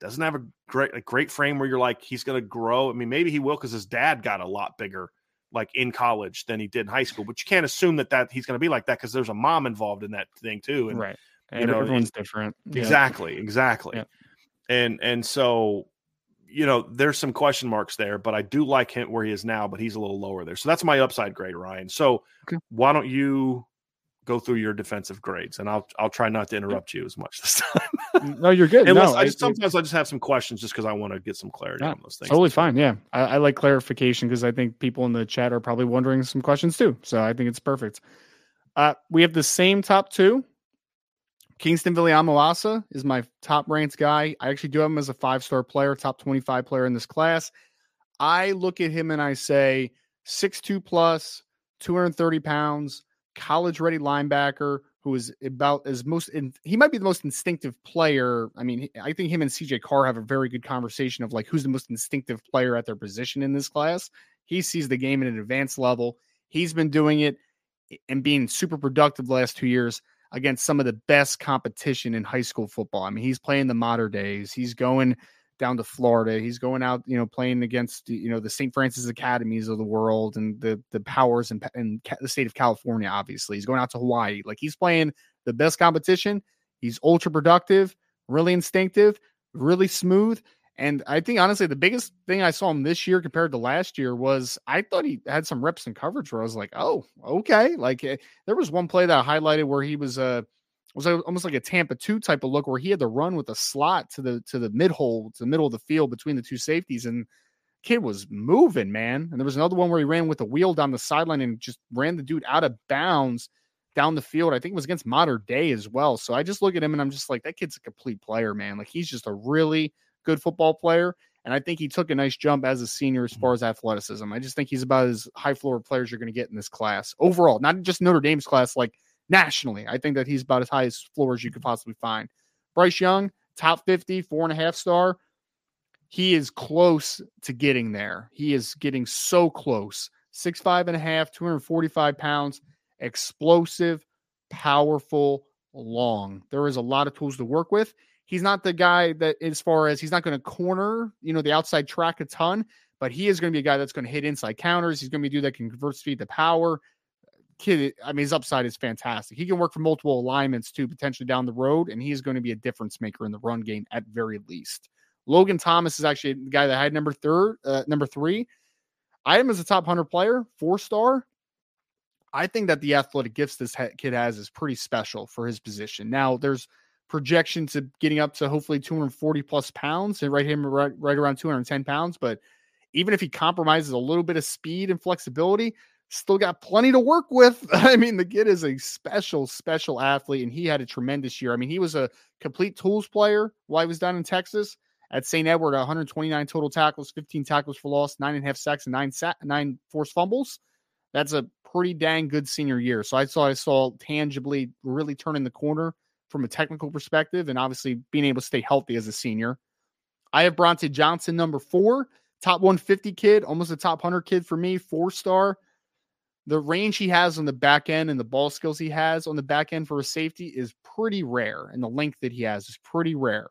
doesn't have a great a great frame where you're like, he's gonna grow. I mean, maybe he will because his dad got a lot bigger like in college than he did in high school. But you can't assume that that he's going to be like that because there's a mom involved in that thing too. And right you know, everyone's different. Exactly, yeah. exactly. Yeah. And and so you know, there's some question marks there, but I do like him where he is now, but he's a little lower there. So that's my upside grade, Ryan. So okay. why don't you go through your defensive grades and I'll I'll try not to interrupt you as much this time. no, you're good. Unless no, I just, sometimes I just have some questions just because I want to get some clarity yeah, on those things. Totally fine. Yeah. I, I like clarification because I think people in the chat are probably wondering some questions too. So I think it's perfect. Uh, we have the same top two. Kingston Viliamu-Asa is my top ranked guy. I actually do have him as a five star player, top 25 player in this class. I look at him and I say 6'2 plus, 230 pounds, college ready linebacker who is about as most in, he might be the most instinctive player. I mean, I think him and CJ Carr have a very good conversation of like who's the most instinctive player at their position in this class. He sees the game at an advanced level. He's been doing it eh, and being super productive the last two years against some of the best competition in high school football. I mean, he's playing the Mater Deis. He's going down to Florida. He's going out, you know, playing against you know the St. Frances academies of the world and the the powers in, in the state of California. Obviously, he's going out to Hawaii. Like he's playing the best competition. He's ultra productive, really instinctive, really smooth. And I think honestly, the biggest thing I saw him this year compared to last year was I thought he had some reps and coverage where I was like, oh, okay. Like uh, there was one play that I highlighted where he was uh was almost like a Tampa two type of look where he had to run with a slot to the to the mid hole to the middle of the field between the two safeties and kid was moving man. And there was another one where he ran with a wheel down the sideline and just ran the dude out of bounds down the field. I think it was against Mater Dei as well. So I just look at him and I'm just like that kid's a complete player man. Like he's just a really good football player and I think he took a nice jump as a senior as mm. far as athleticism I just think he's about as high floor players you're going to get in this class overall not just Notre Dame's class like nationally. I think that he's about as high as floor as you could possibly find. Bryce Young, top 50, four and a half star. He is close to getting there. He is getting so close. Six, five and a half, 245 pounds, explosive, powerful, long. There is a lot of tools to work with. He's not the guy that, as far as he's not going to corner, you know, the outside track a ton, but he is going to be a guy that's going to hit inside counters. He's going to be a dude that can convert speed to power kid, I mean, his upside is fantastic. He can work for multiple alignments too, potentially down the road, and he's going to be a difference maker in the run game at very least. Logan Thomas is actually the guy that had number third, uh, number three. I am as a top hundred player, four star. I think that the athletic gifts this kid has is pretty special for his position. Now, there's projections to getting up to hopefully 240 plus pounds and right him right, right around 210 pounds. But even if he compromises a little bit of speed and flexibility, still got plenty to work with. I mean, the kid is a special, special athlete, and he had a tremendous year. I mean, he was a complete tools player while he was down in Texas at St. Edward, 129 total tackles, 15 tackles for loss, nine and a half sacks, and nine sa- nine forced fumbles. That's a pretty dang good senior year. So I saw I saw tangibly really turning the corner from a technical perspective, and obviously being able to stay healthy as a senior. I have Brauntae Johnson, number four, top 150 kid, almost a top 100 kid for me, four star the range he has on the back end and the ball skills he has on the back end for a safety is pretty rare, and the length that he has is pretty rare.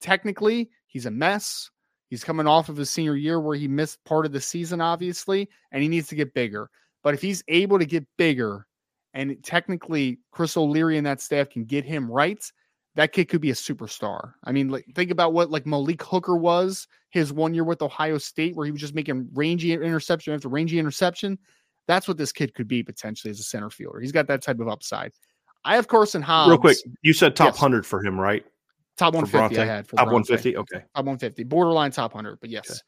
Technically, he's a mess. He's coming off of his senior year where he missed part of the season, obviously, and he needs to get bigger. But if he's able to get bigger, and technically Chris O'Leary and that staff can get him right, that kid could be a superstar. I mean, like think about what like Malik Hooker was his one year with Ohio State, where he was just making rangy interception after rangy interception. That's what this kid could be potentially as a center fielder. He's got that type of upside. I have Karson Hobbs. Real quick, you said top yes. 100 for him, right? Top 150 I had for top 150. Okay. Top 150. Borderline top 100, but yes. Okay.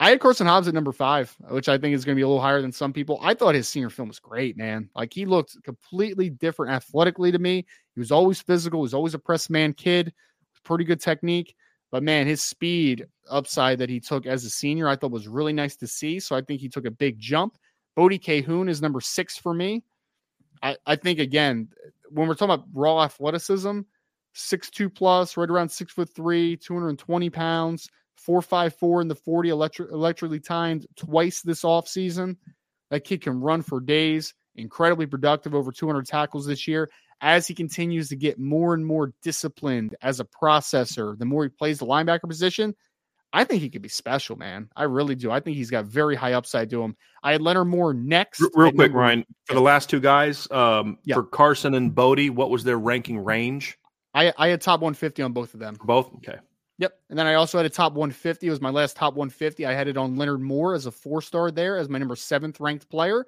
I had Karson Hobbs at number five, which I think is going to be a little higher than some people. I thought his senior film was great, man. Like he looked completely different athletically to me. He was always physical, he was always a press man kid, pretty good technique. But man, his speed upside that he took as a senior, I thought was really nice to see. So I think he took a big jump. Bodie Kahoun is number six for me. I, I think again, when we're talking about raw athleticism, six two plus, right around six foot three, 220 pounds, four five four in the 40, electric, electrically timed twice this offseason. That kid can run for days, incredibly productive, over 200 tackles this year. As he continues to get more and more disciplined as a processor, the more he plays the linebacker position, I think he could be special, man. I really do. I think he's got very high upside to him. I had Leonard Moore next. Real quick, number, Ryan, for the last two guys, um, yeah. for Karson and Bodie, what was their ranking range? I, I had top 150 on both of them. Both? Okay. Yep. And then I also had a top 150. It was my last top 150. I had it on Leonard Moore as a four star there as my number seventh ranked player.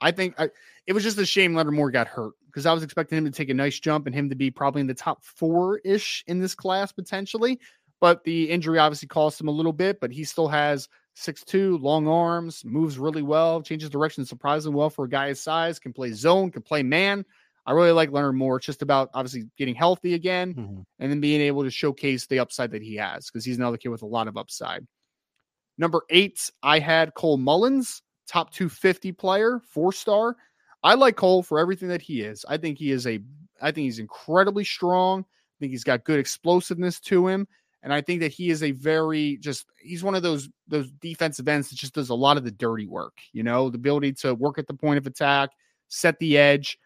I think I, it was just a shame Leonard Moore got hurt because I was expecting him to take a nice jump and him to be probably in the top four ish in this class potentially. But the injury obviously cost him a little bit, but he still has six two, long arms, moves really well, changes direction surprisingly well for a guy his size, can play zone, can play man. I really like Leonard Moore. It's just about obviously getting healthy again mm-hmm. and then being able to showcase the upside that he has because he's another kid with a lot of upside. Number eight, I had Cole Mullins, top 250 player, four star. I like Cole for everything that he is. I think he is a, I think he's incredibly strong. I think he's got good explosiveness to him. And I think that he is a very just he's one of those those defensive ends that just does a lot of the dirty work, you know, the ability to work at the point of attack, set the edge.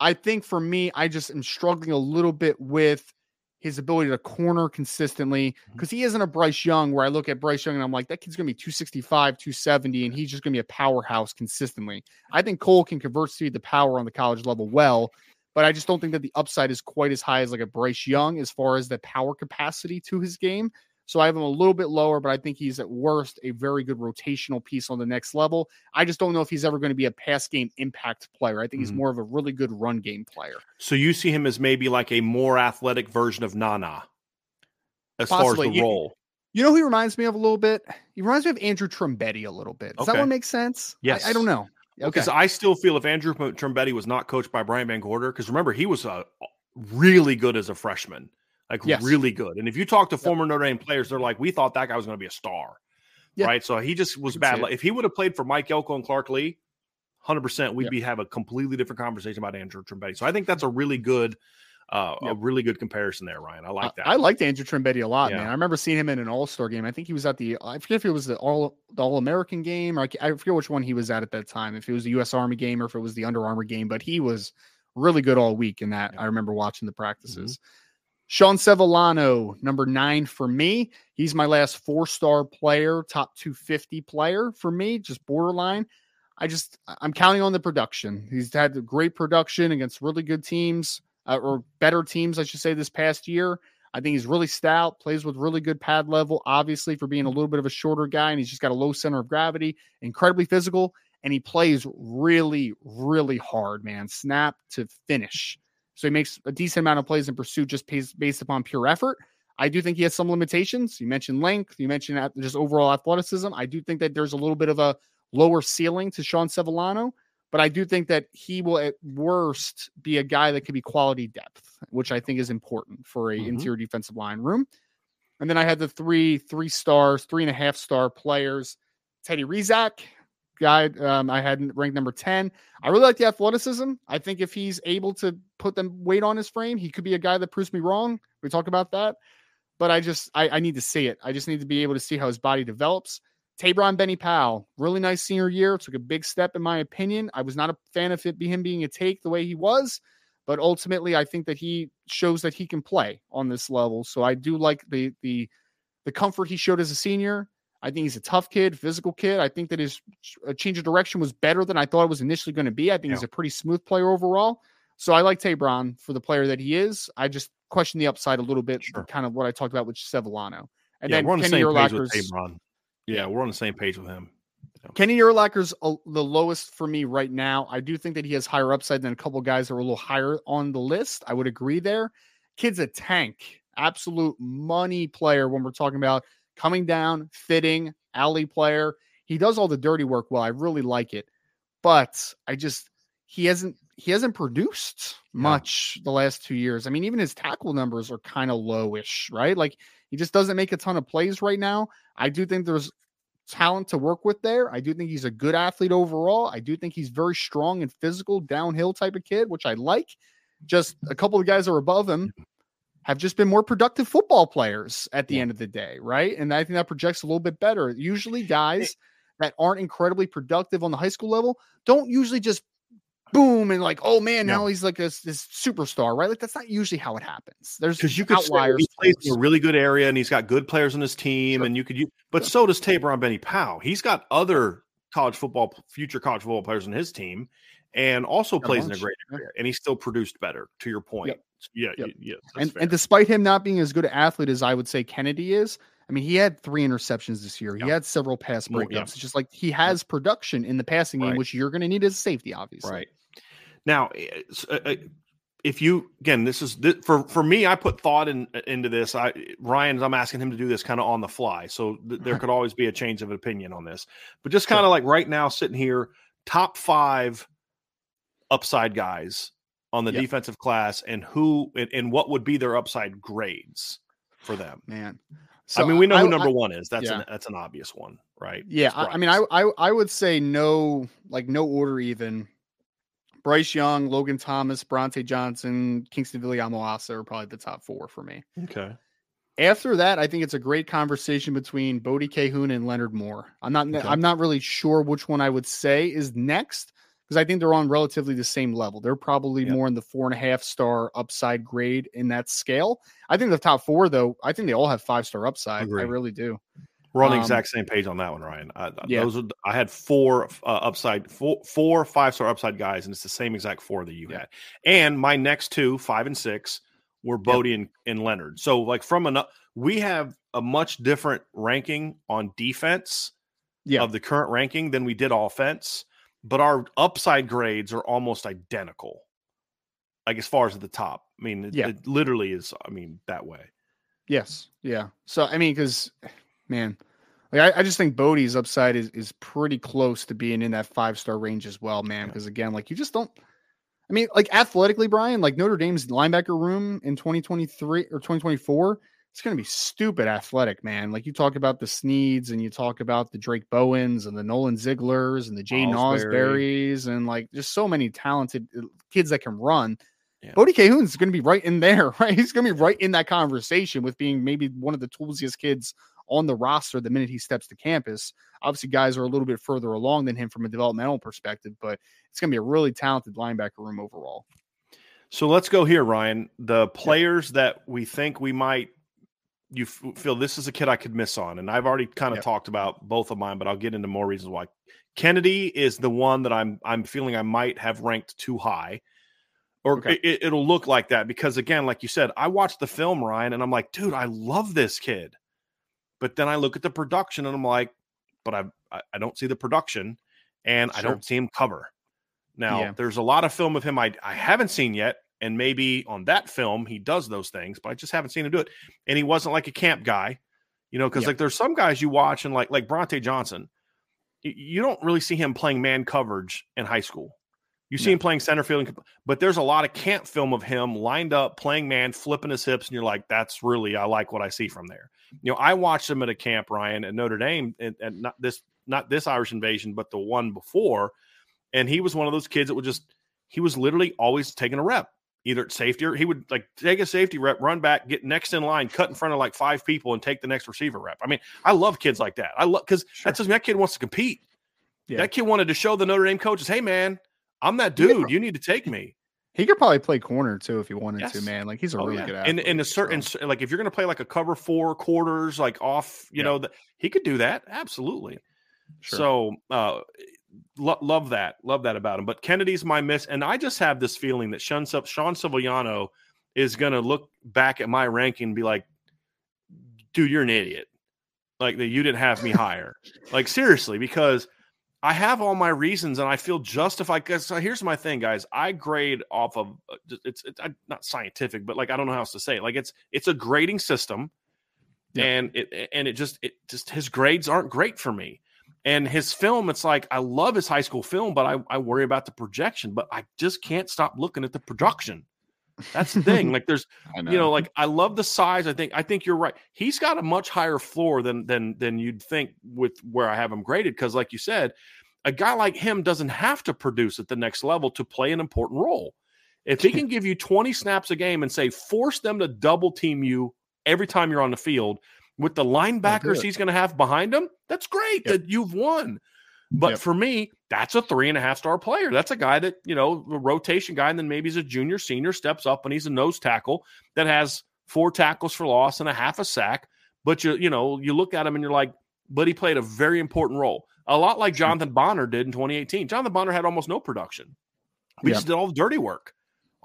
I think for me, I just am struggling a little bit with his ability to corner consistently because mm-hmm. he isn't a Bryce Young where I look at Bryce Young and I'm like, that kid's going to be 265, 270, and he's just going to be a powerhouse consistently. I think Cole can convert speed the power on the college level well, but I just don't think that the upside is quite as high as like a Bryce Young as far as the power capacity to his game. So I have him a little bit lower, but I think he's at worst a very good rotational piece on the next level. I just don't know if he's ever going to be a pass game impact player. I think mm-hmm. he's more of a really good run game player. So you see him as maybe like a more athletic version of Nana as Possibly. far as the you, role. You know who he reminds me of a little bit? He reminds me of Andrew Trumbetti a little bit. Does okay. that one make sense? Yes. I, I don't know. Because okay. I still feel if Andrew Trumbetti was not coached by Brian VanGorder, because remember, he was a, really good as a freshman like yes. really good. And if you talk to yep. former Notre Dame players, they're like, we thought that guy was going to be a star, yep. right? So he just was bad. If he would have played for Mike Elko and Clark Lea, hundred percent, we'd yep. be have a completely different conversation about Andrew Trumbetti. So I think that's a really good. Uh, a really good comparison there, Ryan. I like that. I, I liked Andrew Trumbetti a lot, yeah. man. I remember seeing him in an All Star game. I think he was at the. I forget if it was the All the All American game, or I, I forget which one he was at at that time. If it was the U.S. Army game or if it was the Under Armour game, but he was really good all week in that. I remember watching the practices. Mm-hmm. Sean Sevillano, number nine for me. He's my last four star player, top 250 player for me, just borderline. I just, I'm counting on the production. He's had great production against really good teams, uh, or better teams, I should say, this past year. I think he's really stout, plays with really good pad level, obviously, for being a little bit of a shorter guy, and he's just got a low center of gravity, incredibly physical, and he plays really, really hard, man. Snap to finish. So he makes a decent amount of plays in pursuit just based upon pure effort. I do think he has some limitations. You mentioned length, you mentioned just overall athleticism. I do think that there's a little bit of a lower ceiling to Sean Sevillano, but I do think that he will at worst be a guy that could be quality depth, which I think is important for a mm-hmm. interior defensive line room. And then I had the three three stars, three and a half star players. Teddy Rezac, guy um, I had ranked number 10. I really like the athleticism. I think if he's able to put the weight on his frame, he could be a guy that proves me wrong. We talk about that. But I just I, I need to see it. I just need to be able to see how his body develops. Taebron Bennie-Powell, really nice senior year. Took a big step in my opinion. I was not a fan of it, him being a take the way he was, but ultimately I think that he shows that he can play on this level. So I do like the the the comfort he showed as a senior. I think he's a tough kid, physical kid. I think that his uh, change of direction was better than I thought it was initially going to be. I think yeah. he's a pretty smooth player overall. So I like Taebron for the player that he is. I just question the upside a little bit, sure. kind of what I talked about with Sevillano. And yeah, then we're on the Kenny same page with Taebron. Yeah, we're on the same page with him. Yeah. Kenny Urlacher's the lowest for me right now. I do think that he has higher upside than a couple guys that are a little higher on the list. I would agree there. Kid's a tank, absolute money player when we're talking about coming down, fitting, alley player. He does all the dirty work well. I really like it. But I just he hasn't he hasn't produced much yeah. the last two years. I mean, even his tackle numbers are kind of lowish, right? Like he just doesn't make a ton of plays right now. I do think there's talent to work with there. I do think he's a good athlete overall. I do think he's very strong and physical, downhill type of kid, which I like. Just a couple of guys are above him have just been more productive football players at the yeah. end of the day, right? And I think that projects a little bit better. Usually, guys that aren't incredibly productive on the high school level don't usually just boom and like, oh man, now he's like this, this superstar, right? Like that's not usually how it happens. There's because you could outliers. He plays in a really good area and he's got good players on his team, sure. and you could. Use, but so does Taebron Bennie-Powell. He's got other college football, future college football players on his team, and also Got plays in a great area, and he still produced better. To your point, Yep. Yeah, Yep. yeah, and fair. and despite him not being as good an athlete as I would say Kennedy is, I mean, he had three interceptions this year. He had several pass breakups. yeah. It's just like he has production in the passing game, Right. which you're going to need as a safety, obviously. Right. Now, it's, uh, uh, if you again, this is this, for for me. I put thought in into this. I Ryan, I'm asking him to do this kind of on the fly, so th- there could always be a change of opinion on this. But just kind of like right now, sitting here, top five upside guys on the Yep. defensive class, and who and, and what would be their upside grades for them. Man. I mean, we know who I- number one is. That's yeah. an that's an obvious one, right? Yeah, I, I mean, I, I I would say no, like no order even. Bryce Young, Logan Thomas, Brauntae Johnson, Kingston Viliamu-Asa are probably the top four for me. okay. After that, I think it's a great conversation between Bodie Kahoun and Leonard Moore. I'm not Okay. I'm not really sure which one I would say is next because I think they're on relatively the same level. They're probably Yep. more in the four and a half star upside grade in that scale. I think the top four, though, I think they all have five star upside. Agree. I really do. We're on the Um, exact same page on that one, Ryan. I, Yeah. those are, I had four uh, upside, four, four five star upside guys, and it's the same exact four that you Yeah. had. And my next two, five and six, were Bodie and, and Leonard. So, like from an, we have a much different ranking on defense Yeah. of the current ranking than we did offense, but our upside grades are almost identical. Like as far as at the top, I mean, it, Yeah. it literally is. I mean, that way. Yes. Yeah. So I mean, because man, like I, I just think Bodie's upside is is pretty close to being in that five star range as well, man. Yeah. Because again, like you just don't. I mean, like athletically, Brian, like Notre Dame's linebacker room in 2023 or 2024, it's going to be stupid athletic, man. Like you talk about the Sneeds and you talk about the Drayk Bowens and the Nolan Zieglers and the Jay. Nosberries and like just so many talented uh, kids that can run. Yeah. Bodie Kahoun's going to be right in there, right? He's going to be right in that conversation with being maybe one of the toolsiest kids on the roster the minute he steps to campus. Obviously, guys are a little bit further along than him from a developmental perspective, but it's going to be a really talented linebacker room overall. So let's go here, Ryan. The players that we think we might, you f- feel this is a kid I could miss on, and I've already kind of Yep. talked about both of mine, but I'll get into more reasons why. Kennedy is the one that I'm I'm feeling I might have ranked too high, or Okay. it, it'll look like that because again, like you said, I watched the film, Ryan, and I'm like, dude, I love this kid, but then I look at the production and I'm like, but I I, don't see the production, and I don't see him cover. Now, Yeah. there's a lot of film of him I, I haven't seen yet, and maybe on that film he does those things, but I just haven't seen him do it. And he wasn't like a camp guy, you know, because Yeah. like there's some guys you watch and like like Brauntae Johnson, you don't really see him playing man coverage in high school. You see No. him playing center field, and- but there's a lot of camp film of him lined up playing man, flipping his hips, and you're like, that's really I like what I see from there. You know, I watched him at a camp, Ryan, at Notre Dame, and, and not this not this Irish invasion, but the one before, and he was one of those kids that would just he was literally always taking a rep, either at safety or he would like take a safety rep, run back, get next in line, cut in front of like five people, and take the next receiver rep. I mean, I love kids like that. I love because Sure. that tells me that kid wants to compete. Yeah. That kid wanted to show the Notre Dame coaches, hey man, I'm that dude. You need to take me. He could probably play corner too if he wanted to, man. Like he's a Oh, really yeah. good And athlete. in a certain so. like if you're going to play like a cover four quarters, like off, you Yeah. know, that he could do that absolutely. Sure. So uh, lo- love that, love that about him. But Kennedy's my miss, and I just have this feeling that Sean, Sean is going to look back at my ranking and be like, "Dude, you're an idiot. Like that you didn't have me higher. like seriously, because." I have all my reasons, and I feel justified. Because so here's my thing, guys. I grade off of uh, it's, it's uh, not scientific, but like I don't know how else to say it. Like it's it's a grading system, and it and it just it just his grades aren't great for me. And his film, it's like I love his high school film, but I, I worry about the projection. But I just can't stop looking at the production. That's the thing. like there's I you know, like I love the size. I think I think you're right. He's got a much higher floor than than than you'd think with where I have him graded. Because like you said, a guy like him doesn't have to produce at the next level to play an important role. If he can give you 20 snaps a game and say force them to double team you every time you're on the field with the linebackers he's going to have behind him, that's great. Yep. That you've won. But Yep. for me, that's a three and a half star player. That's a guy that, you know, a rotation guy, and then maybe he's a junior, senior, steps up and he's a nose tackle that has four tackles for loss and a half a sack. But you, you know, you look at him and you're like, but he played a very important role. A lot like Jonathan Bonner did in 2018. Jonathan Bonner had almost no production. We just did all the dirty work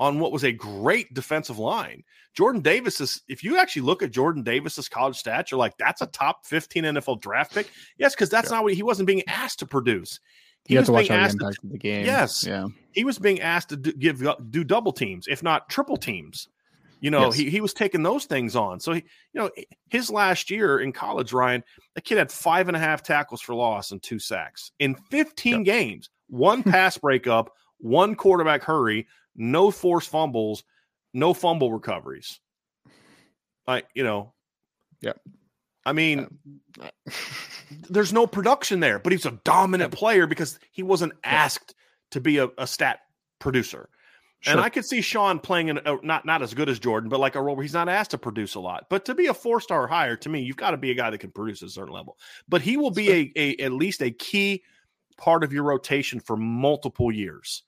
on what was a great defensive line. Jordan Davis is, if you actually look at Jordan Davis's college stats, you're like, that's a top 15 NFL draft pick. Yes, because that's not what he wasn't being asked to produce. He was being asked to, the game. Yes, yeah. He was being asked to do, give uh, do double teams, if not triple teams. You know, yes. he, he was taking those things on. So, he, you know, his last year in college, Ryan, the kid had five and a half tackles for loss and two sacks in 15 yep. games, one pass breakup, one quarterback hurry, no forced fumbles, no fumble recoveries. I, you know, yeah. I mean, there's no production there, but he's a dominant player because he wasn't asked to be a, a stat producer. Sure. And I could see Sean playing in a, not not as good as Jordan, but like a role where he's not asked to produce a lot. But to be a four star hire, to me, you've got to be a guy that can produce at a certain level. But he will be a, a at least a key part of your rotation for multiple years.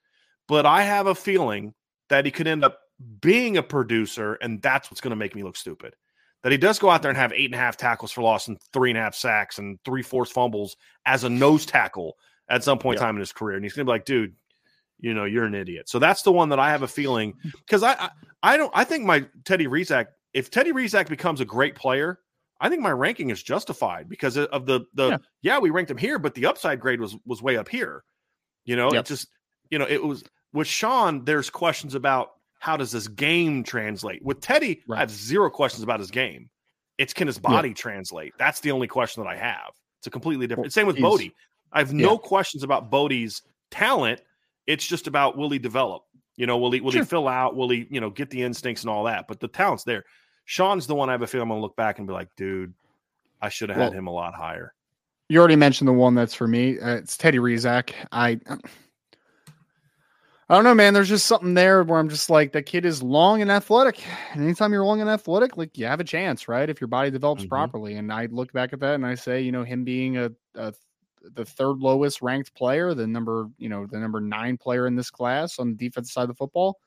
But I have a feeling that he could end up being a producer, and that's what's going to make me look stupid. That he does go out there and have eight and a half tackles for loss and three and a half sacks and three forced fumbles as a nose tackle at some point in time in his career. And he's going to be like, dude, you know, you're an idiot. So that's the one that I have a feeling because I, I, I don't I think my Teddy Rezac, if Teddy Rezac becomes a great player, I think my ranking is justified because of the the yeah, yeah we ranked him here, but the upside grade was was way up here. You know, yep. it just you know, it was with Sean, there's questions about how does this game translate. With Teddy, right. I have zero questions about his game. It's can his body yeah. translate? That's the only question that I have. It's a completely different. Well, Same with Bodie. I have no yeah. questions about Bodie's talent. It's just about will he develop? You know, will he will sure. he fill out? Will he, you know, get the instincts and all that? But the talent's there. Sean's the one I have a feeling I'm gonna look back and be like, dude, I should have well, had him a lot higher. You already mentioned the one that's for me. Uh, it's Teddy Rezac. I I don't know, man. There's just something there where I'm just like, that kid is long and athletic. And anytime you're long and athletic, like you have a chance, right? If your body develops mm-hmm. properly. And I look back at that and I say, you know, him being a, a the third lowest ranked player, the number, you know, the number nine player in this class on the defensive side of the football,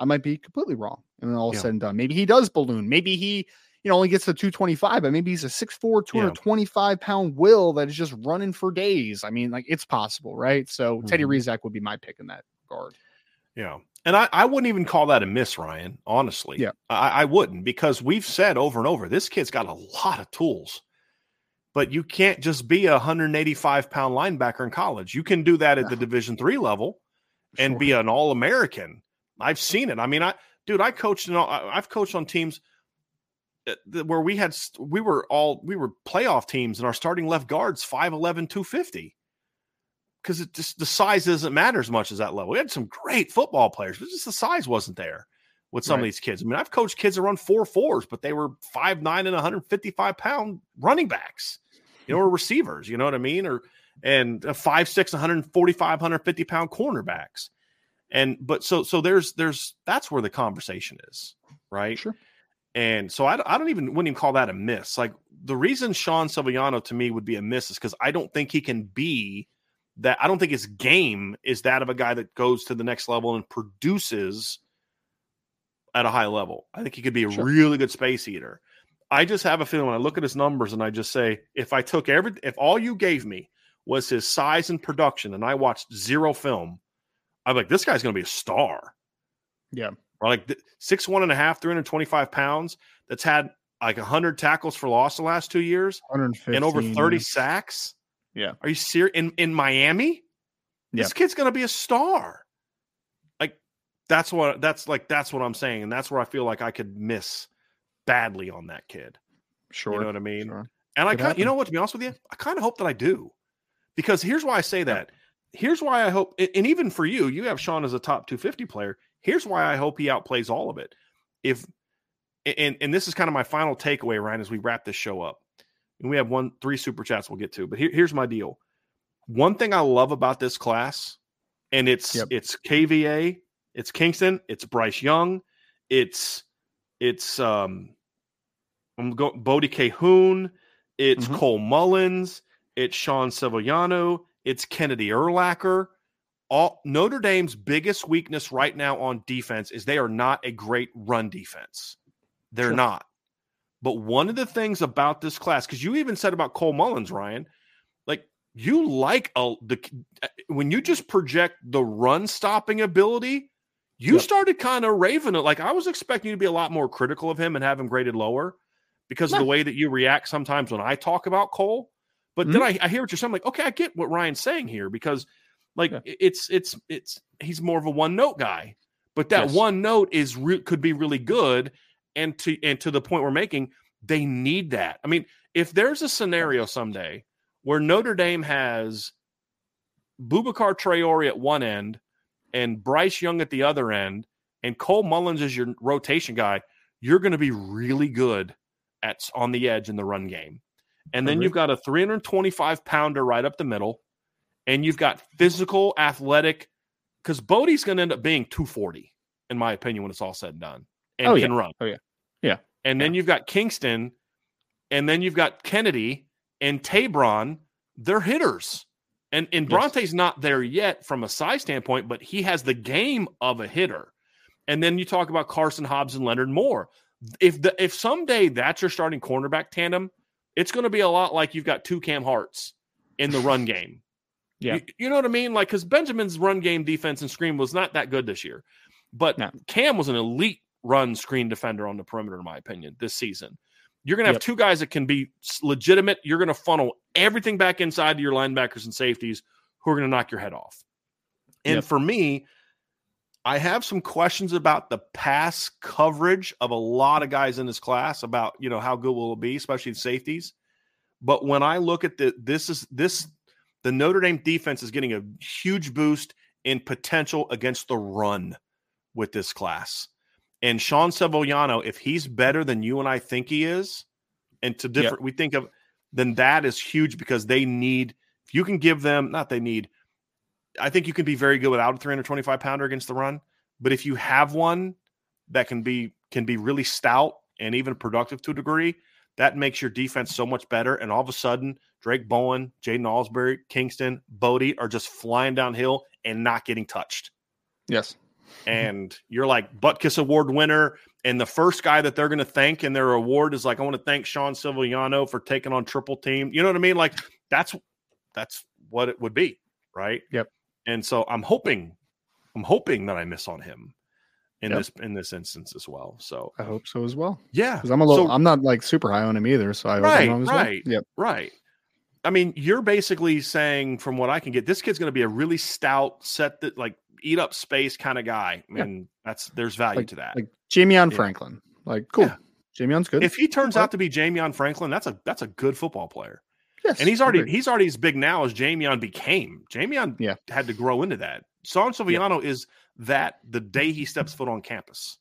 I might be completely wrong. And then all yeah. said and done, maybe he does balloon. Maybe he, you know, only gets to 225, but maybe he's a 6'4, 225 yeah. pound will that is just running for days. I mean, like it's possible, right? So mm-hmm. Teddy Rezac would be my pick in that regard. Yeah. And I, I wouldn't even call that a miss, Ryan, honestly. Yeah. I, I wouldn't because we've said over and over this kid's got a lot of tools but you can't just be a 185 pound linebacker in college. You can do that at the Division three level and sure. be an All American. I've seen it. I mean, I dude, I coached in all, I've coached on teams uh, where we had we were all we were playoff teams and our starting left guards 5'11 250 because it just the size doesn't matter as much as that level we had some great football players but just the size wasn't there with some right. of these kids i mean i've coached kids that run four fours but they were five nine and 155 pound running backs you know, or receivers, you know what I mean? Or and a five, six, 145, 150 pound cornerbacks. And but so so there's there's that's where the conversation is, right? Sure. And so I, I don't even wouldn't even call that a miss. Like the reason Sean Sevillano to me would be a miss is because I don't think he can be that. I don't think his game is that of a guy that goes to the next level and produces at a high level. I think he could be a sure. really good space eater. I just have a feeling when I look at his numbers and I just say, if I took every, if all you gave me was his size and production, and I watched zero film, I'm like, this guy's going to be a star. Yeah. Or like six one and a half, 325 pounds. That's had like 100 tackles for loss the last two years, and over 30 sacks. Yeah. Are you serious? In in Miami, this yeah. kid's going to be a star. Like that's what that's like. That's what I'm saying, and that's where I feel like I could miss badly on that kid. Sure. You know what I mean? Sure. And I kind you know what, to be honest with you, I kind of hope that I do. Because here's why I say that. Here's why I hope, and even for you, you have Sean as a top 250 player. Here's why I hope he outplays all of it. If and and this is kind of my final takeaway, Ryan, as we wrap this show up. And we have one three super chats we'll get to, but here, here's my deal. One thing I love about this class, and it's yep. it's KVA, it's Kingston, it's Bryce Young, it's it's um I'm going Bodie Kahoun, it's mm-hmm. Cole Mullins, it's Sean Sevillano, it's Kennedy Urlacher. All Notre Dame's biggest weakness right now on defense is they are not a great run defense. They're sure. not. But one of the things about this class, because you even said about Cole Mullins, Ryan, like you like a, the when you just project the run stopping ability, you yep. started kind of raving it. Like I was expecting you to be a lot more critical of him and have him graded lower because no. of the way that you react sometimes when I talk about Cole. But mm-hmm. then I, I, hear what you're saying. I'm like, okay, I get what Ryan's saying here because like yeah. it's it's it's he's more of a one note guy, but that yes. one note is re- could be really good. And to and to the point we're making, they need that. I mean, if there's a scenario someday where Notre Dame has Boubacar Traore at one end and Bryce Young at the other end, and Cole Mullins is your rotation guy, you're going to be really good at on the edge in the run game. And then you've got a 325 pounder right up the middle, and you've got physical, athletic, because Bodie's going to end up being 240, in my opinion, when it's all said and done, and oh, can yeah. run. Oh yeah, yeah. And yeah. then you've got Kingston, and then you've got Kennedy and Taebron. They're hitters. And and Brauntae's yes. not there yet from a size standpoint, but he has the game of a hitter. And then you talk about Karson Hobbs and Leonard Moore. If the if someday that's your starting cornerback tandem, it's going to be a lot like you've got two Cam Harts in the run game. Yeah. You, you know what I mean? Like, because Benjamin's run game defense and screen was not that good this year, but no. Cam was an elite run screen defender on the perimeter, in my opinion, this season. You're going to have yep. two guys that can be legitimate. You're going to funnel everything back inside to your linebackers and safeties who are going to knock your head off. And yep. for me, I have some questions about the pass coverage of a lot of guys in this class about, you know, how good will it be, especially the safeties. But when I look at the this is this the Notre Dame defense is getting a huge boost in potential against the run with this class. And Sean Sevillano, if he's better than you and I think he is, and to different, we think of, then that is huge because they need, if you can give them, not they need, I think you can be very good without a 325 pounder against the run. But if you have one that can be, can be really stout and even productive to a degree, that makes your defense so much better. And all of a sudden, Drayk Bowens, Jaiden Ausberry, Kingston, Bodie are just flying downhill and not getting touched. Yes. Mm-hmm. and you're like Butkus Award winner. And the first guy that they're going to thank in their award is like, I want to thank Sean Sevillano for taking on triple team. You know what I mean? Like that's that's what it would be, right? Yep. And so I'm hoping, I'm hoping that I miss on him in yep. this in this instance as well. So I hope so as well. Yeah, because I'm a little, so, I'm not like super high on him either. So I right, right, well. yep, right. I mean, you're basically saying, from what I can get, this kid's going to be a really stout, set that like eat up space kind of guy. I mean, yeah. that's there's value like, to that. Like Jamion yeah. Franklin. Like, cool. Yeah. Jamion's good. If he turns out to be Jamion Franklin, that's a that's a good football player. Yes, and he's already he's already as big now as Jamion became. Jamion yeah. had to grow into that. Sean Sevillano yeah. is that the day he steps foot on campus.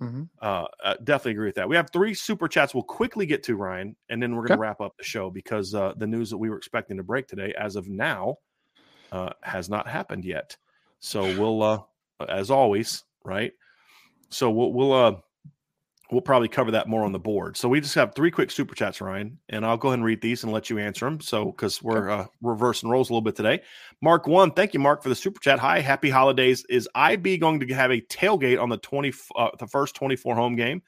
Mm-hmm. Uh, uh, definitely agree with that. We have three super chats we'll quickly get to, Ryan, and then we're going to okay. wrap up the show because uh, the news that we were expecting to break today, as of now, uh, has not happened yet. So we'll, uh, as always, right? So we'll we'll uh we'll probably cover that more on the board. So we just have three quick super chats, Ryan, and I'll go ahead and read these and let you answer them. So because we're uh, reversing roles a little bit today. Mark one, thank you, Mark, for the super chat. Hi, happy holidays. Is IB going to have a tailgate on the twenty uh, the first twenty four home game?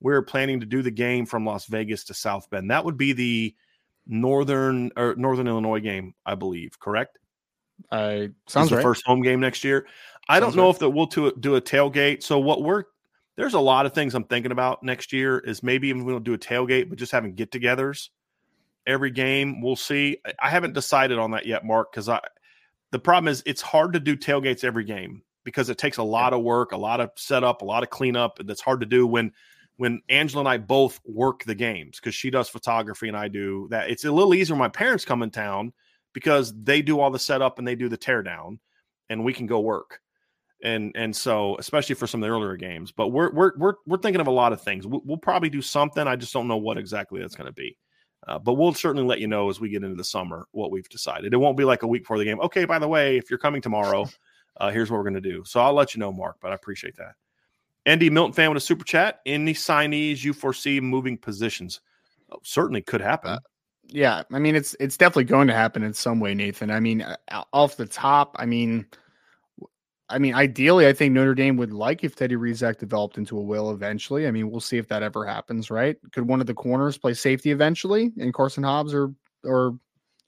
We're planning to do the game from Las Vegas to South Bend. That would be the northern or northern Illinois game, I believe. Correct. I sounds the right. first home game next year. I sounds don't know right. if that we'll do, do a tailgate. So what we're there's a lot of things I'm thinking about next year is maybe even we don't do a tailgate, but just having get-togethers every game. We'll see. I haven't decided on that yet, Mark, because I the problem is it's hard to do tailgates every game because it takes a lot of work, a lot of setup, a lot of cleanup, and that's hard to do when when Angela and I both work the games because she does photography and I do that. It's a little easier when my parents come in town because they do all the setup and they do the teardown, and we can go work. And and so especially for some of the earlier games, but we're we're we're we're thinking of a lot of things. We'll, we'll probably do something. I just don't know what exactly that's going to be. Uh, but we'll certainly let you know as we get into the summer what we've decided. It won't be like a week before the game. Okay, by the way, if you're coming tomorrow, uh, here's what we're going to do. So I'll let you know, Mark. But I appreciate that. Andy Milton fan with a super chat. Any signees you foresee moving positions? Oh, certainly could happen. Uh, yeah, I mean it's it's definitely going to happen in some way, Nathan. I mean, uh, off the top, I mean, I mean, ideally, I think Notre Dame would like if Teddy Rezac developed into a will eventually. I mean, we'll see if that ever happens, right? Could one of the corners play safety eventually, and Karson Hobbs or or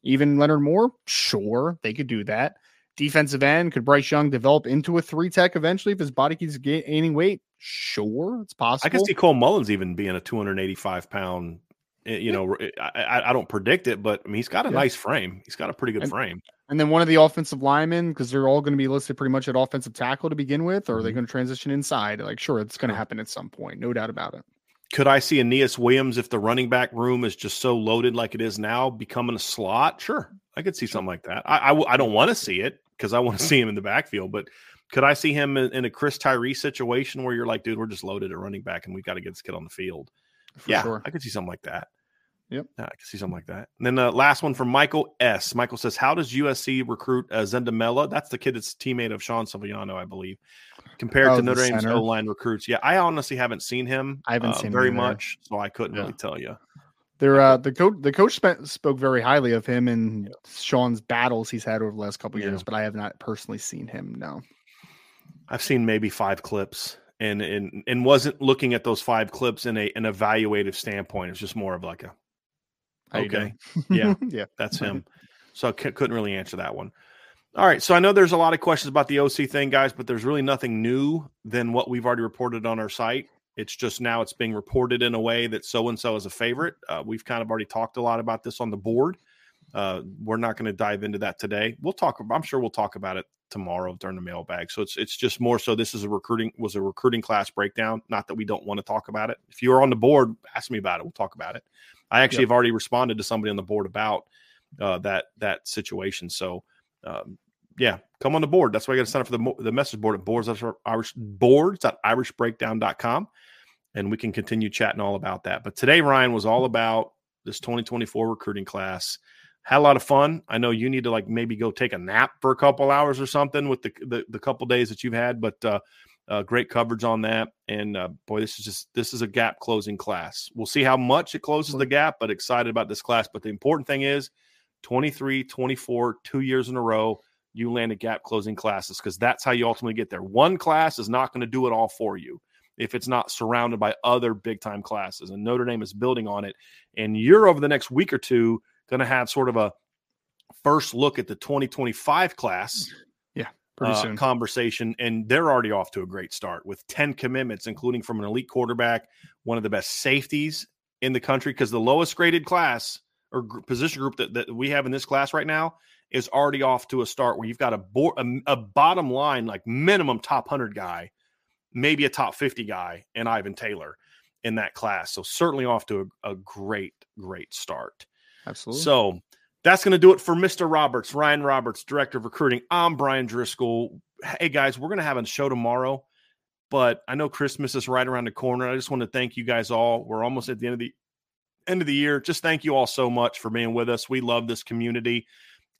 Even Leonard Moore, sure, they could do that. Defensive end, could Bryce Young develop into a three tech eventually if his body keeps gaining weight? Sure, it's possible. I can see Cole Mullins even being a 285 pound. Eh, You know, I, I, I don't predict it, but I mean, he's got a Yeah. nice frame. He's got a pretty good And- frame. And then one of the offensive linemen, because they're all going to be listed pretty much at offensive tackle to begin with, or are they Mhm. going to transition inside? Like, sure, it's going to happen at some point, no doubt about it. Could I see Aneyas Williams if the running back room is just so loaded like it is now, becoming a slot? Sure, I could see something like that. I I don't want to see it because I want to see him in the backfield, but could I see him in, in a Chris Tyree situation where you're like, dude, we're just loaded at running back and we've got to get this kid on the field? For yeah, sure. I could see something like that. Yep. Yeah, I can see something like that. And then the last one from Michael S. Michael says, "How does USC recruit uh, Zendamela? That's the kid that's teammate of Sean Sevillano, I believe, compared Oh, to Notre Dame's. O line recruits. Yeah, I honestly haven't seen him. I haven't uh, seen him very much, so I couldn't Yeah. really tell you. They're uh, the coach. The coach spent, spoke very highly of him and Sean's battles he's had over the last couple Yeah. years, but I have not personally seen him. No. I've seen maybe five clips, and and and wasn't looking at those five clips in a an evaluative standpoint. It's just more of like a okay, yeah, yeah. That's him. So I c- couldn't really answer that one. All right. So I know there's a lot of questions about the OC thing, guys, but there's really nothing new than what we've already reported on our site. It's just now it's being reported in a way that so and so is a favorite. Uh, we've kind of already talked a lot about this on the board. Uh, we're not going to dive into that today. We'll talk. I'm sure we'll talk about it tomorrow during the mailbag. So it's it's just more so. This is a recruiting was a recruiting class breakdown. Not that we don't want to talk about it. If you are on the board, ask me about it. We'll talk about it. I actually Yep. have already responded to somebody on the board about uh, that that situation. So, um, yeah, come on the board. That's why you got to sign up for the the message board at boards Irish boards irishbreakdown.com, and we can continue chatting all about that. But today, Ryan was all about this 2024 recruiting class. Had a lot of fun. I know you need to like maybe go take a nap for a couple hours or something with the the, the couple days that you've had, but uh, uh, great coverage on that. And uh, boy, this is just this is a gap closing class. We'll see how much it closes the gap, but excited about this class. But the important thing is 23, 24, two years in a row, you landed gap closing classes because that's how you ultimately get there. One class is not going to do it all for you if it's not surrounded by other big time classes. And Notre Dame is building on it. And you're over the next week or two going to have sort of a first look at the 2025 class uh, soon. conversation, and they're already off to a great start with 10 commitments, including from an elite quarterback, one of the best safeties in the country, because the lowest graded class or position group that, that we have in this class right now is already off to a start where you've got a, board, a, a bottom line, like minimum top 100 guy, maybe a top 50 guy, and Ivan Taylor in that class. So certainly off to a, a great, great start. Absolutely. So that's going to do it for Mr. Roberts, Ryan Roberts, Director of Recruiting. I'm Bryan Driskill. Hey, guys, we're going to have a show tomorrow, but I know Christmas is right around the corner. I just want to thank you guys all. We're almost at the end of the end of the year. Just thank you all so much for being with us. We love this community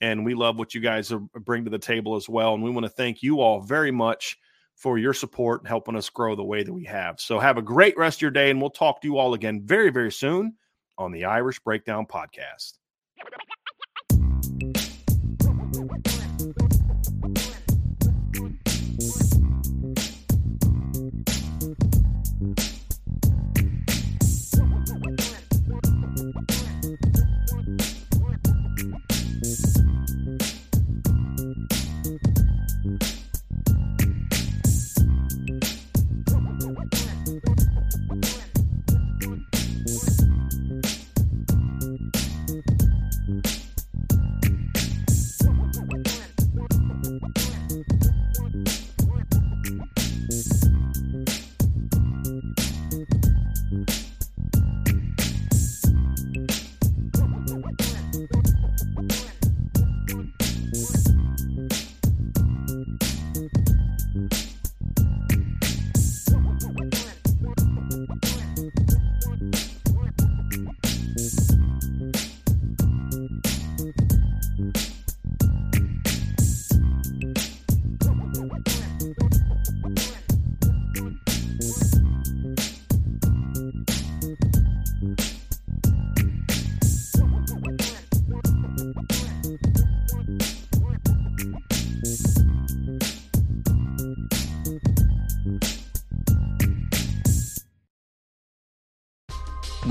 and we love what you guys bring to the table as well. And we want to thank you all very much for your support and helping us grow the way that we have. So have a great rest of your day, and we'll talk to you all again very, very soon on the Irish Breakdown Podcast.